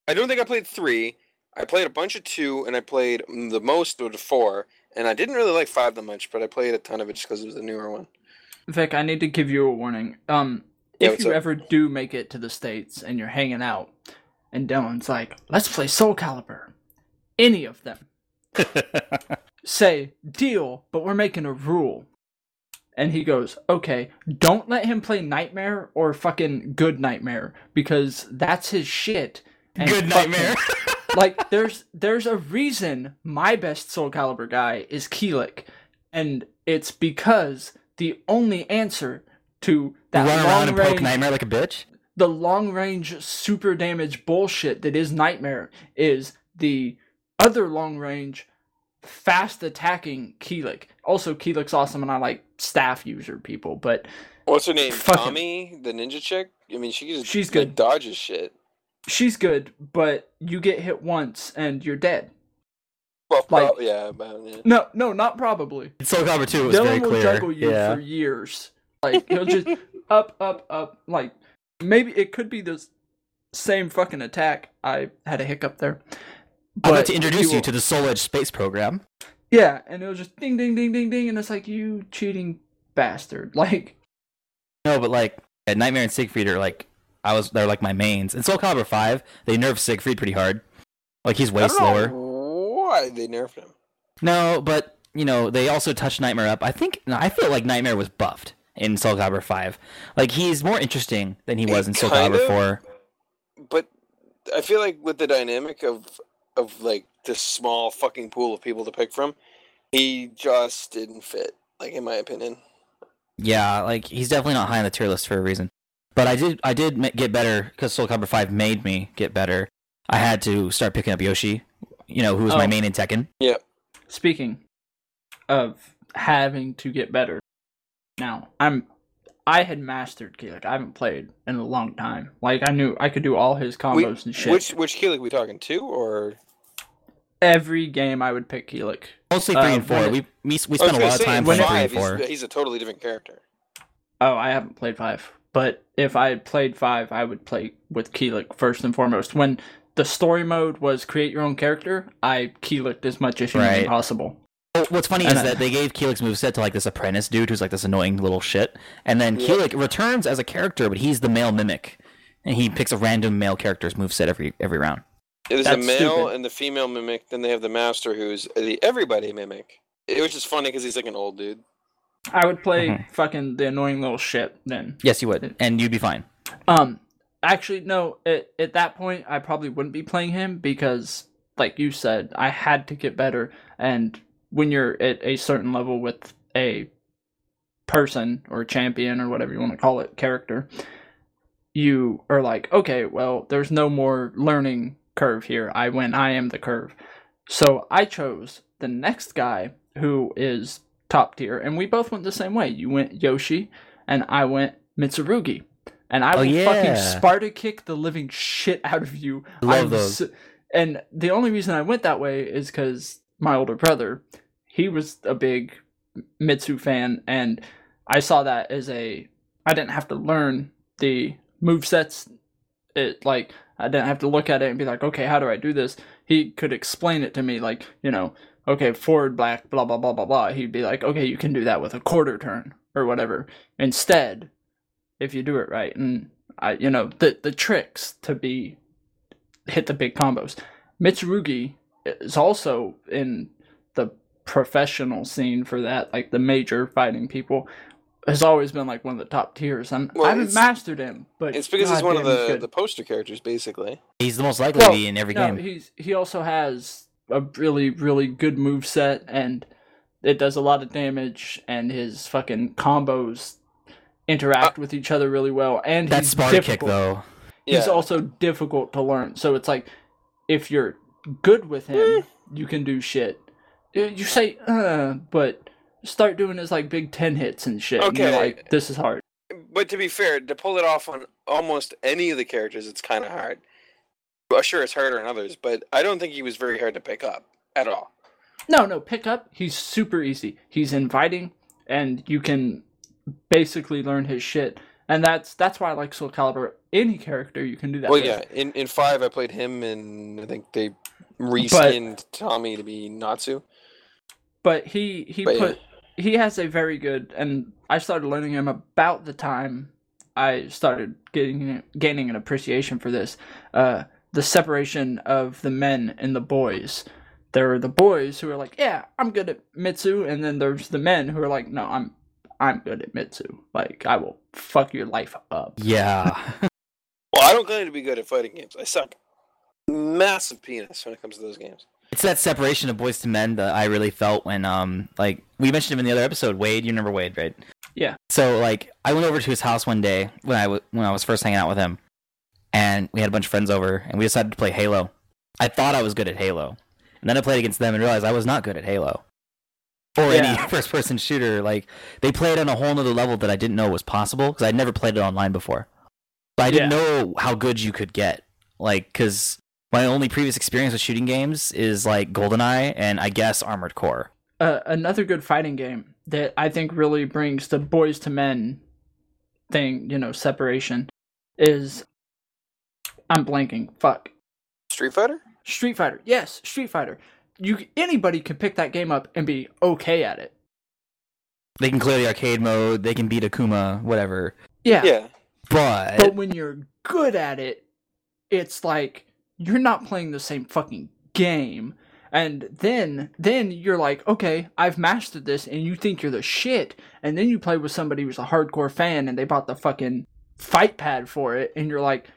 I don't think I played three. I played a bunch of two, and I played the most of four. And I didn't really like five that much, but I played a ton of it just because it was the newer one. Vic, I need to give you a warning. Um, Yeah, if you up? ever do make it to the states and you're hanging out, and Dylan's like, "Let's play Soul Calibur," any of them, say deal, but we're making a rule. And he goes, okay, don't let him play Nightmare or fucking Good Nightmare because that's his shit. And Good Nightmare. like there's there's a reason my best Soul Calibur guy is Kilik, and it's because the only answer to that Run around long and poke Nightmare like a bitch? the long range super damage bullshit that is Nightmare is the other long range fast attacking Kilik. Also, Kilik's awesome, and I like staff user people, but What's her name? Fuck. Tommy, the ninja chick. I mean, she just She's like, good. dodges shit. She's good. But you get hit once and you're dead. Well, Like- prob- yeah, about yeah. No, no, not probably. Soul Calibur 2 was very Dylan will clear. juggle you yeah. for years. Like he'll just up, up, up. Like maybe it could be the same fucking attack. I had a hiccup there. I'm about But to he introduce you will- to the Soul Edge space program. Yeah, and it was just ding ding ding ding ding and it's like you cheating bastard. Like No, but like yeah, Nightmare and Siegfried are like I was they're like my mains. In Soul Calibur five, they nerfed Siegfried pretty hard. Like he's way slower. why they nerfed him. No, but you know they also touched Nightmare up. I think no, I feel like Nightmare was buffed in Soul Calibur five. Like he's more interesting than he was in Soul Kind Calibur of. four. But I feel like with the dynamic of of like this small fucking pool of people to pick from, he just didn't fit. Like in my opinion. Yeah, like he's definitely not high on the tier list for a reason. But I did I did get better because Soul Calibur five made me get better. I had to start picking up Yoshi, you know, who was my Oh. main in Tekken. Yeah. speaking of having to get better. Now, I'm I had mastered Kilik. I haven't played in a long time. Like I knew I could do all his combos We- and shit. Which which Kilik we talking two or? Every game I would pick Kilik. Mostly three Uh, and four. We we, we spent a gonna lot of time in playing three and four. he's, he's a totally different character. Oh, I haven't played five. But if I had played five, I would play with Kilik first and foremost. When the story mode was create your own character, I Kiliked as much as humanly Right. possible. What's funny And is I- that they gave Kilik's moveset to like this apprentice dude who's like this annoying little shit, and then Yeah. Kilik returns as a character, but he's the male mimic, and he picks a random male character's moveset every every round. There's a That's male stupid. and the female mimic. Then they have the master, who's the everybody mimic. It was just funny because he's like an old dude. I would play Mhm. fucking the annoying little shit then. Yes, you would, and you'd be fine. Um, actually, no. At at that point, I probably wouldn't be playing him because, like you said, I had to get better. And when you're at a certain level with a person or champion or whatever you want to call it, character, you are like, okay, well, there's no more learning curve here. I win. I am the curve. So I chose the next guy who is top tier, and we both went the same way. You went Yoshi, and I went Mitsurugi. And I Oh, will yeah. fucking Sparta kick the living shit out of you. Love I'm those. and the only reason I went that way is because my older brother, he was a big Mitsu fan, and I saw that as a. I didn't have to learn the move sets. It like I didn't have to look at it and be like, okay, how do I do this? He could explain it to me, like you know, okay, forward black, blah blah blah blah blah. He'd be like, okay, you can do that with a quarter turn or whatever. Instead, if you do it right, and I, you know, the the tricks to be hit the big combos. Mitsurugi is also in the professional scene for that, like the major fighting people. Has always been like one of the top tiers. I'm, Well, I haven't mastered him, but It's because he's one of the, the poster characters, basically. He's the most likely Well, to be in every no, game. he's he also has a really really good move set and it does a lot of damage and his fucking combos interact with each other really well and That he's Sparta kick difficult. though. Yeah. He's also difficult to learn. So it's like if you're good with him, you can do shit. You you say uh, but start doing his like big 10 hits and shit. And you're like this is hard. But to be fair, to pull it off on almost any of the characters, it's kind of hard. Well, sure, it's harder than others, but I don't think he was very hard to pick up at all. No, no, pick up. He's super easy. He's inviting, and you can basically learn his shit. And that's that's why I like Soul Calibur. Any character you can do that. well, with. yeah, in, in five, I played him, and I think they reskinned Tommy to be Natsu. But he he But yeah. put he has a very good, and I started learning him about the time I started getting gaining an appreciation for this. Uh, the separation of the men and the boys. There are the boys who are like, yeah, I'm good at Mitsu, and then there's the men who are like, no, I'm I'm good at Mitsu. Like I will fuck your life up. Yeah. Well, I don't claim to be good at fighting games. I suck. Massive penis when it comes to those games. It's that separation of boys to men that I really felt when, um, like we mentioned him in the other episode. Wade, you remember Wade, right? Yeah. So like, I went over to his house one day when I w- when I was first hanging out with him, and we had a bunch of friends over, and we decided to play Halo. I thought I was good at Halo, and then I played against them and realized I was not good at Halo, or Yeah. any first-person shooter. Like they played on a whole nother level that I didn't know was possible because I'd never played it online before. So I didn't Yeah. know how good you could get. Like, because my only previous experience with shooting games is like GoldenEye and I guess Armored Core. Uh, another good fighting game that I think really brings the boys to men thing, you know, separation, is I'm blanking. Fuck. Street Fighter? Street Fighter. Yes, Street Fighter. You anybody can pick that game up and be okay at it. They can clear the arcade mode. They can beat Akuma, whatever. Yeah. Yeah. But, But when you're good at it, it's like you're not playing the same fucking game. And then then you're like, okay, I've mastered this and you think you're the shit. And then you play with somebody who's a hardcore fan and they bought the fucking fight pad for it and you're like,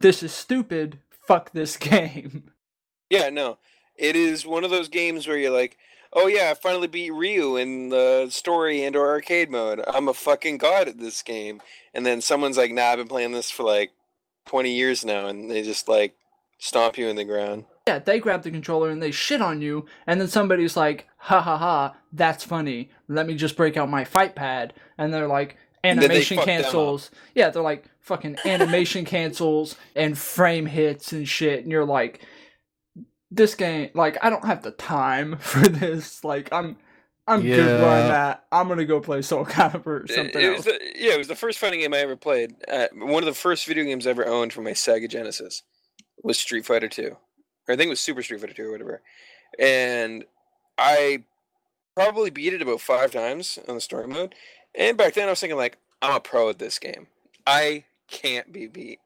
this is stupid. Fuck this game. Yeah, no. It is one of those games where you're like, oh yeah, I finally beat Ryu in the story and or arcade mode. I'm a fucking god at this game. And then someone's like, nah, I've been playing this for like 20 years now. And they just like stomp you in the ground. Yeah, they grab the controller and they shit on you, and then somebody's like, ha ha ha, that's funny. Let me just break out my fight pad. And they're like, animation fuck them up. cancels. Yeah, they're like, fucking animation cancels and frame hits and shit. And you're like, this game, like, I don't have the time for this. Like, I'm. I'm good where I'm at. I'm gonna go play Soul Calibur or It- something it else. was the, yeah, it was the first fighting game I ever played. Uh, one of the first video games I ever owned for my Sega Genesis was Street Fighter 2. Or I think it was Super Street Fighter 2 or whatever. And I probably beat it about five times on the story mode. And back then I was thinking like, I'm a pro at this game. I can't be beat.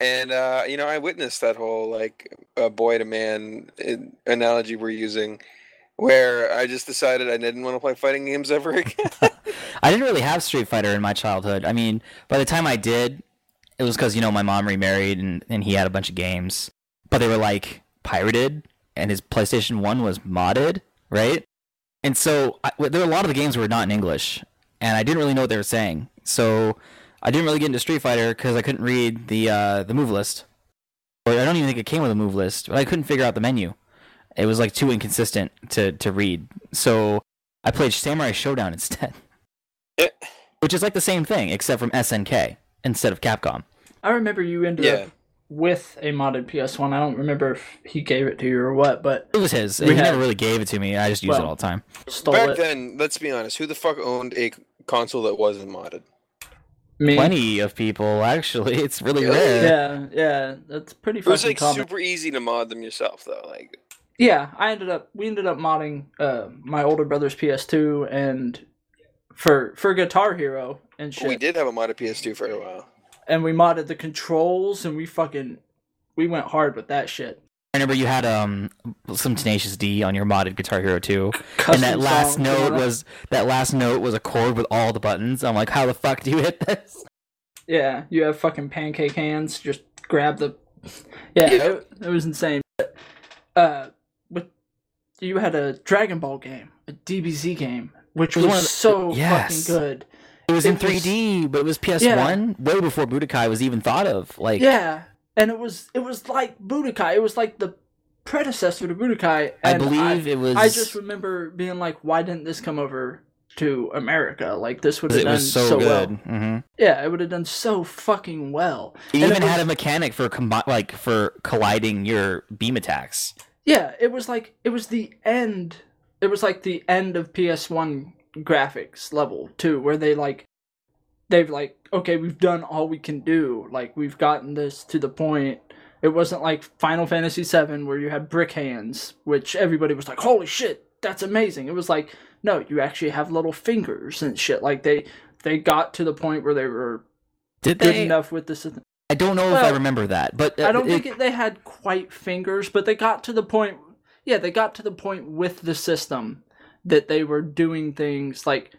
And uh, you know, I witnessed that whole like uh, boy to man uh, analogy we're using, where I just decided I didn't want to play fighting games ever again. I didn't really have Street Fighter in my childhood. I mean, by the time I did, it was because you know my mom remarried and and he had a bunch of games, but they were like pirated, and his PlayStation One was modded, right? And so I, there were a lot of the games were not in English, and I didn't really know what they were saying. So I didn't really get into Street Fighter because I couldn't read the uh, the move list, or I don't even think it came with a move list, but I couldn't figure out the menu. It was like too inconsistent to to read. So I played Samurai Shodown instead which is like the same thing except from SNK instead of Capcom. I remember you ended Yeah. up with a modded PS1. I don't remember if he gave it to you or what, but It was his. He had- never really gave it to me. I just used it all the time. stole Back it. then, let's be honest, who the fuck owned a console that wasn't modded? Me. Plenty of people actually. It's really Really? rare. Yeah, yeah, that's pretty It was like common. super easy to mod them yourself, though. Like, Yeah, I ended up we ended up modding uh, my older brother's PS2 and for for Guitar Hero and shit. we did have a modded PS2 for a while. And we modded the controls and we fucking we went hard with that shit. I remember you had um some Tenacious D on your modded Guitar Hero 2. Custom and that last all note that. was that last note was a chord with all the buttons. I'm like, how the fuck do you hit this? Yeah, you have fucking pancake hands. Just grab the. Yeah, Yeah. It, it was insane. But, uh, with you had a Dragon Ball game, a DBZ game, which was was, the- so yes. fucking good. It was in was- 3D, but it was PS1 way before Budokai was even thought of. Like Yeah, and it was it was like Budokai. It was like the predecessor to Budokai. I And believe it was I just remember being like, why didn't this come over to America? Like this would have done so, so, good. well. hmm Yeah, it would have done so fucking well. It And even it had was- a mechanic for combi- like for colliding your beam attacks. Yeah, it was like it was the end. It was like the end of PS1 graphics level too, where they like they've like okay, we've done all we can do. Like we've gotten this to the point. It wasn't like Final Fantasy VII where you had brick hands, which everybody was like, "Holy shit, that's amazing!" It was like, no, you actually have little fingers and shit. Like they they got to the point where they were Did good they? enough with the system. I don't know if I remember that, but uh, I don't it- think they had quite fingers, but they got to the point. Yeah, they got to the point with the system that they were doing things like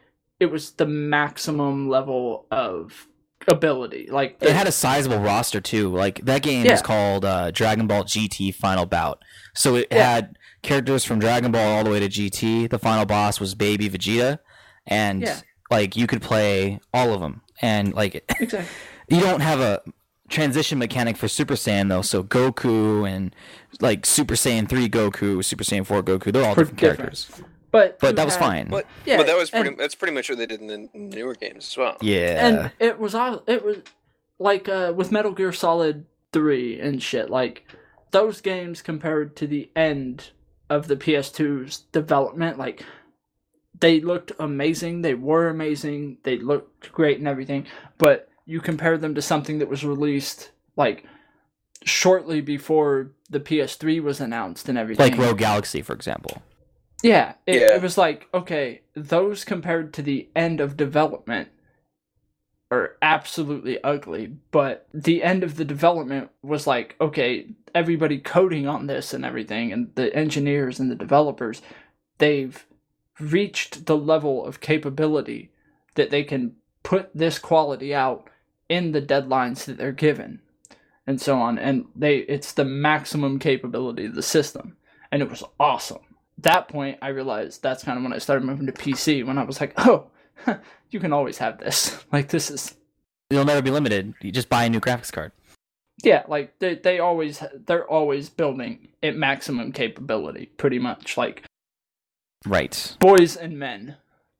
it was the maximum level of ability. Like it had a sizable roster too. Like that game Yeah. is called uh, Dragon Ball GT Final Bout. So it Yeah. had characters from Dragon Ball all the way to GT. The final boss was Baby Vegeta, and Yeah. like you could play all of them. And like exactly. you don't have a transition mechanic for Super Saiyan though. So Goku and like Super Saiyan three Goku, Super Saiyan four Goku, they're all different, different. characters. But But you that was had- fine. But Yeah, but that was pretty. and- that's pretty much what they did in the newer games as well. Yeah. and it was all it was like uh with Metal Gear Solid 3 and shit like those games compared to the end of the PS2's development like they looked amazing they were amazing they looked great and everything but you compare them to something that was released like shortly before the PS3 was announced and everything. Like Rogue Galaxy, for example. Yeah, it, Yeah. it was like okay, those compared to the end of development are absolutely ugly, but the end of the development was like okay, everybody coding on this and everything, and the engineers and the developers, they've reached the level of capability that they can put this quality out in the deadlines that they're given and so on and they it's the maximum capability of the system and it was awesome that point i realized that's kind of when i started moving to pc when i was like oh you can always have this like this is you'll never be limited. You just buy a new graphics card. yeah like they, they always they're always building at maximum capability pretty much like Right. boys and men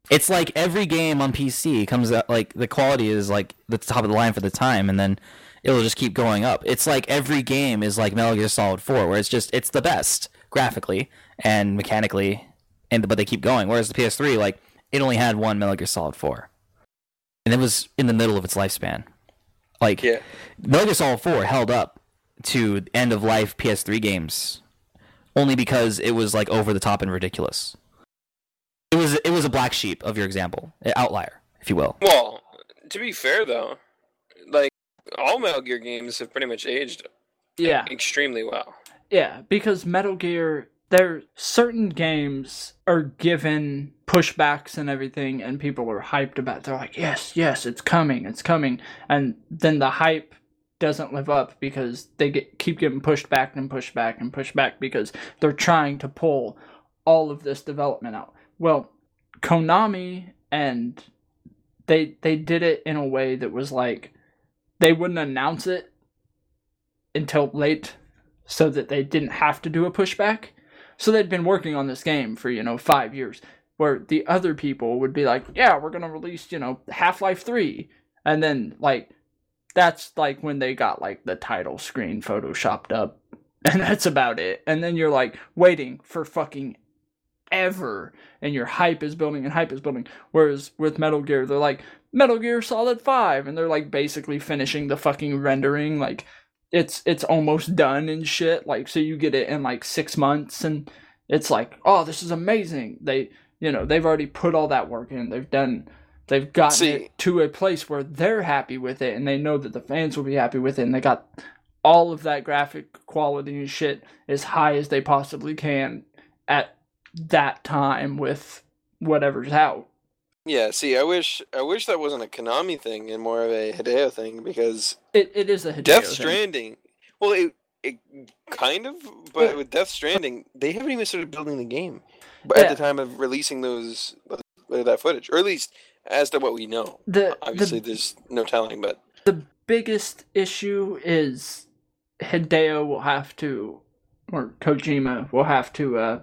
It's like every game on PC comes out like the quality is like the top of the line for the time, and then it'll just keep going up. It's like every game is like Metal Gear Solid 4, where it's just it's the best graphically and mechanically, and but they keep going. Whereas the PS3, like it only had one Metal Gear Solid 4, and it was in the middle of its lifespan. Like Yeah. Metal Gear Solid 4 held up to end of life PS3 games only because it was like over the top and ridiculous. It was it was a black sheep of your example, an outlier, if you will. Well, to be fair though, like all Metal Gear games have pretty much aged yeah extremely well. Yeah, because Metal Gear, there certain games are given pushbacks and everything, and people are hyped about. It. They're like, "Yes, yes, it's coming, it's coming," and then the hype doesn't live up because they get keep getting pushed back and pushed back and pushed back because they're trying to pull all of this development out. Well, Konami and they they did it in a way that was like they wouldn't announce it until late so that they didn't have to do a pushback. So they'd been working on this game for, you know, five years. Where the other people would be like, yeah, we're going to release, you know, Half Life 3. And then, like, that's like when they got, like, the title screen photoshopped up. And that's about it. And then you're, like, waiting for fucking ever. And your hype is building and hype is building. Whereas with Metal Gear, they're like, Metal Gear Solid 5. And they're, like, basically finishing the fucking rendering. Like, it's it's almost done and shit like so you get it in like six months and it's like oh this is amazing. They you know they've already put all that work in. They've done they've gotten See- it to a place where they're happy with it and they know that the fans will be happy with it and they got all of that graphic quality and shit as high as they possibly can at that time with whatever's out Yeah, see, I wish I wish that wasn't a Konami thing and more of a Hideo thing because it, it is a Hideo Death thing. Stranding. Well, it, it kind of, but Yeah. with Death Stranding, they haven't even started building the game. But Yeah. at the time of releasing those uh, that footage, or at least as to what we know, the obviously the there's no telling. But the biggest issue is Hideo will have to, or Kojima will have to. Uh,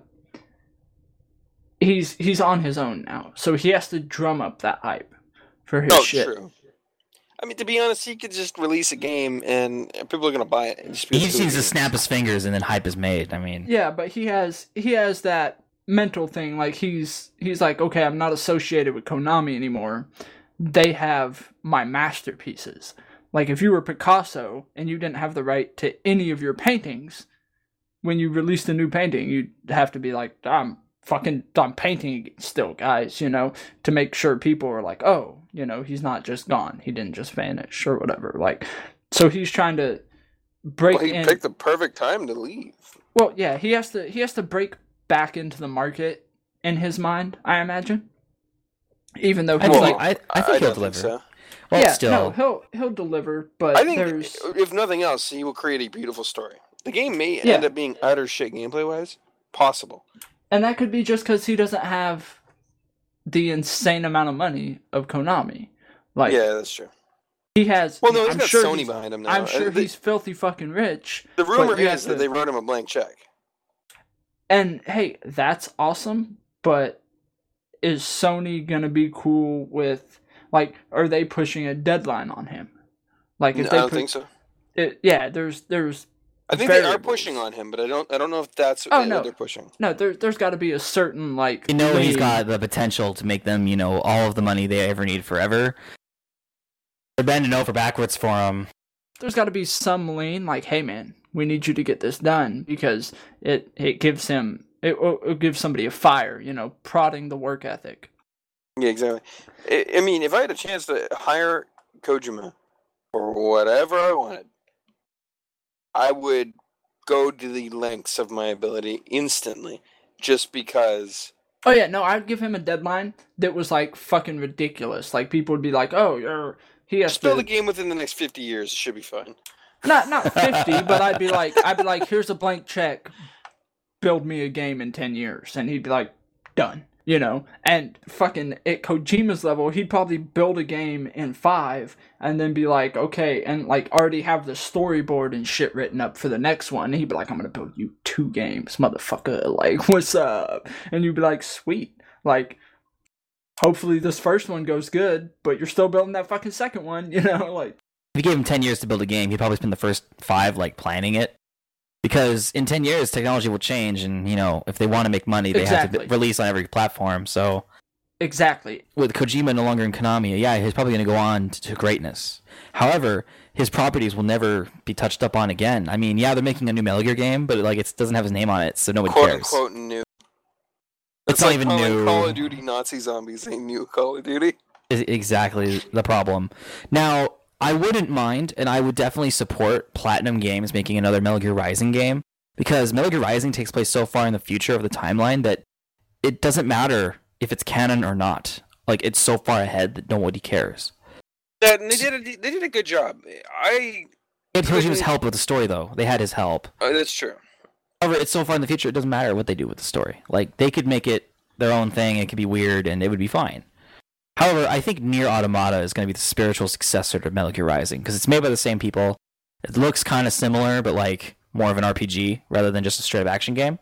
he's he's on his own now, so he has to drum up that hype for his no, shit. true. I mean, to be honest, he could just release a game and people are gonna buy it. And just He just needs to snap his fingers and then hype is made. I mean, Yeah, but he has he has that mental thing. Like he's he's like, okay, I'm not associated with Konami anymore. They have my masterpieces. Like if you were Picasso and you didn't have the right to any of your paintings, when you released a new painting, you'd have to be like, I'm fucking I'm painting still, guys, you know, to make sure people are like, oh, you know, he's not just gone. He didn't just vanish or whatever. Like so he's trying to break Well, he in picked the perfect time to leave. well, yeah, he has to he has to break back into the market in his mind, I imagine. Even though I he's think, like, I, I think he'll don't deliver. so. Well, yeah, still, no, he'll he'll deliver, but I think there's if nothing else, he will create a beautiful story. The game may Yeah. end up being utter shit gameplay wise. Possible. And that could be just because he doesn't have the insane amount of money of Konami. Like yeah, that's true. he has. Well, no, he's I'm got sure Sony behind him now. I'm Uh, sure the, he's filthy fucking rich. the rumor is that to- they wrote him a blank check. And hey, that's awesome, but is Sony gonna be cool with like are they pushing a deadline on him? Like No, if I they don't put, think so. it, yeah, there's there's I think they are pushing on him, but I don't. I don't know if that's Oh, what no. they're pushing. no there there's got to be a certain like you know, he's got the potential to make them, you know, all of the money they ever need forever. They're bending over backwards for him. there's got to be some lean like hey man we need you to get this done because it it gives him it, it gives somebody a fire you know prodding the work ethic Yeah, exactly. I, I mean, if I had a chance to hire Kojima for whatever I wanted, I would go to the lengths of my ability instantly, just because. oh yeah no i'd give him a deadline that was like fucking ridiculous like people would be like oh you're he has Just build to a game within the next fifty years. It should be fine. not not 50 but i'd be like i'd be like here's a blank check build me a game in 10 years and he'd be like done you know and fucking at kojima's level he'd probably build a game in five and then be like okay and like already have the storyboard and shit written up for the next one. And he'd be like i'm gonna build you two games motherfucker. Like what's up? And you'd be like sweet. Like hopefully this first one goes good but you're still building that fucking second one you know like If you gave him 10 years to build a game, he'd probably spend the first five like planning it. Because in 10 years, technology will change, and you know, if they want to make money, they have to release on every platform. So, exactly with Kojima no longer in Konami, yeah, he's probably going to go on to greatness. However, his properties will never be touched up on again. I mean, yeah, they're making a new Metal Gear game, but like it doesn't have his name on it, so nobody "Quote cares. unquote new." It's not like even new. Call of Duty Nazi zombies ain't new Call of Duty. is exactly the problem. Now, I wouldn't mind, and I would definitely support Platinum Games making another Metal Gear Rising game because Metal Gear Rising takes place so far in the future of the timeline that it doesn't matter if it's canon or not. Like it's so far ahead that nobody cares. Yeah, they did a, they did a good job. I had Kojima's help with the story, though. They had his help. uh, that's true. However, it's so far in the future, it doesn't matter what they do with the story. Like they could make it their own thing. It could be weird, and it would be fine. However, I think Nier Automata is going to be the spiritual successor to Metal Gear Rising because it's made by the same people. It looks kind of similar, but like more of an RPG rather than just a straight up action game.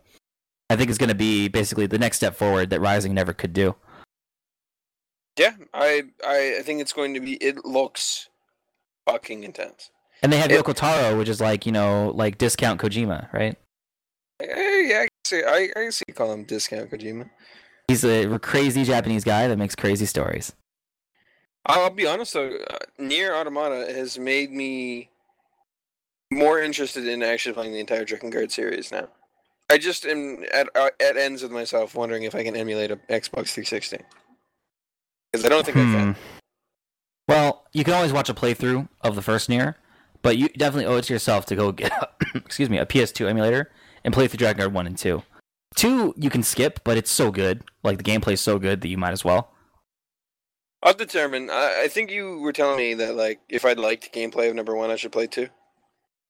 I think it's going to be basically the next step forward that Rising never could do. Yeah, I, I I think it's going to be. It looks fucking intense. And they have It- Yoko Taro, which is like you know like discount Kojima, right? Eh, yeah, I can see. I, I can see you call him discount Kojima. He's a crazy Japanese guy that makes crazy stories. I'll be honest though, uh, Nier Automata has made me more interested in actually playing the entire Drakengard series now. I just am at uh, at ends with myself, wondering if I can emulate a Xbox 360 because I don't think I can. Hmm. Well, you can always watch a playthrough of the first Nier, but you definitely owe it to yourself to go get, excuse me, a PS2 emulator and play through Drakengard One and Two. Two you can skip, but it's so good, like the gameplay is so good that you might as well. I'll determine. I, I think you were telling me that like if I'd liked gameplay of number one, I should play two.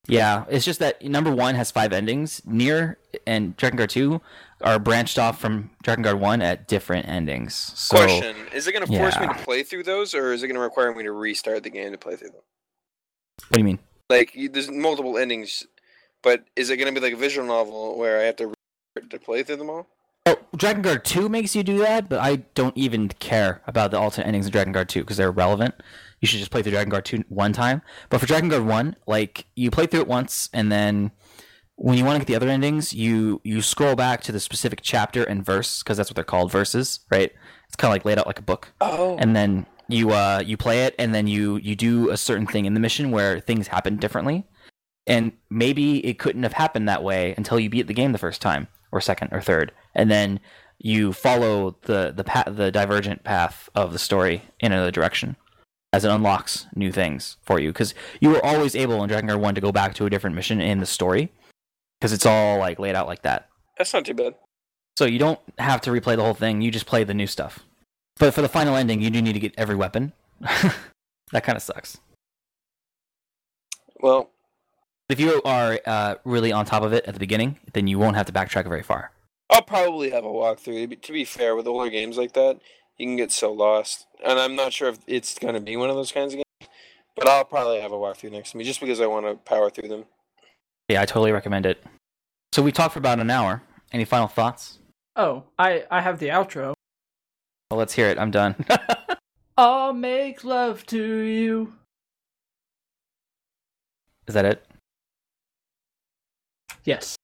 Yeah, it's just that number one has five endings. Nier and Drakengard Two are branched off from Drakengard One at different endings. So, Question: Is it going to force me to play through those, or is it going to require me to restart the game to play through them? what do you mean? Like, there's multiple endings, but is it going to be like a visual novel where I have to to play through them all? Oh, Drakengard 2 makes you do that, but I don't even care about the alternate endings of Drakengard 2 because they're irrelevant. You should just play through Drakengard 2 one time. But for Drakengard 1, like you play through it once and then when you want to get the other endings, you you scroll back to the specific chapter and verse because that's what they're called, verses, right? It's kind of like laid out like a book. Oh, And then you uh you play it and then you you do a certain thing in the mission where things happen differently. And maybe it couldn't have happened that way until you beat the game the first time or second or third. And then you follow the the path, the divergent path of the story in another direction as it unlocks new things for you because you were always able in Drakengard 1 to go back to a different mission in the story because it's all like laid out like that. that's not too bad. So you don't have to replay the whole thing. You just play the new stuff. But for the final ending, you do need to get every weapon. that kind of sucks. Well, If you are uh, really on top of it at the beginning, then you won't have to backtrack very far. I'll probably have a walkthrough. To be- To be fair, with older games like that, you can get so lost, and I'm not sure if it's going to be one of those kinds of games. But I'll probably have a walkthrough next to me, just because I want to power through them. Yeah, I totally recommend it. So we talked for about an hour. Any final thoughts? Oh, I I have the outro. Well, let's hear it. I'm done. I'll make love to you. Is that it? Yes.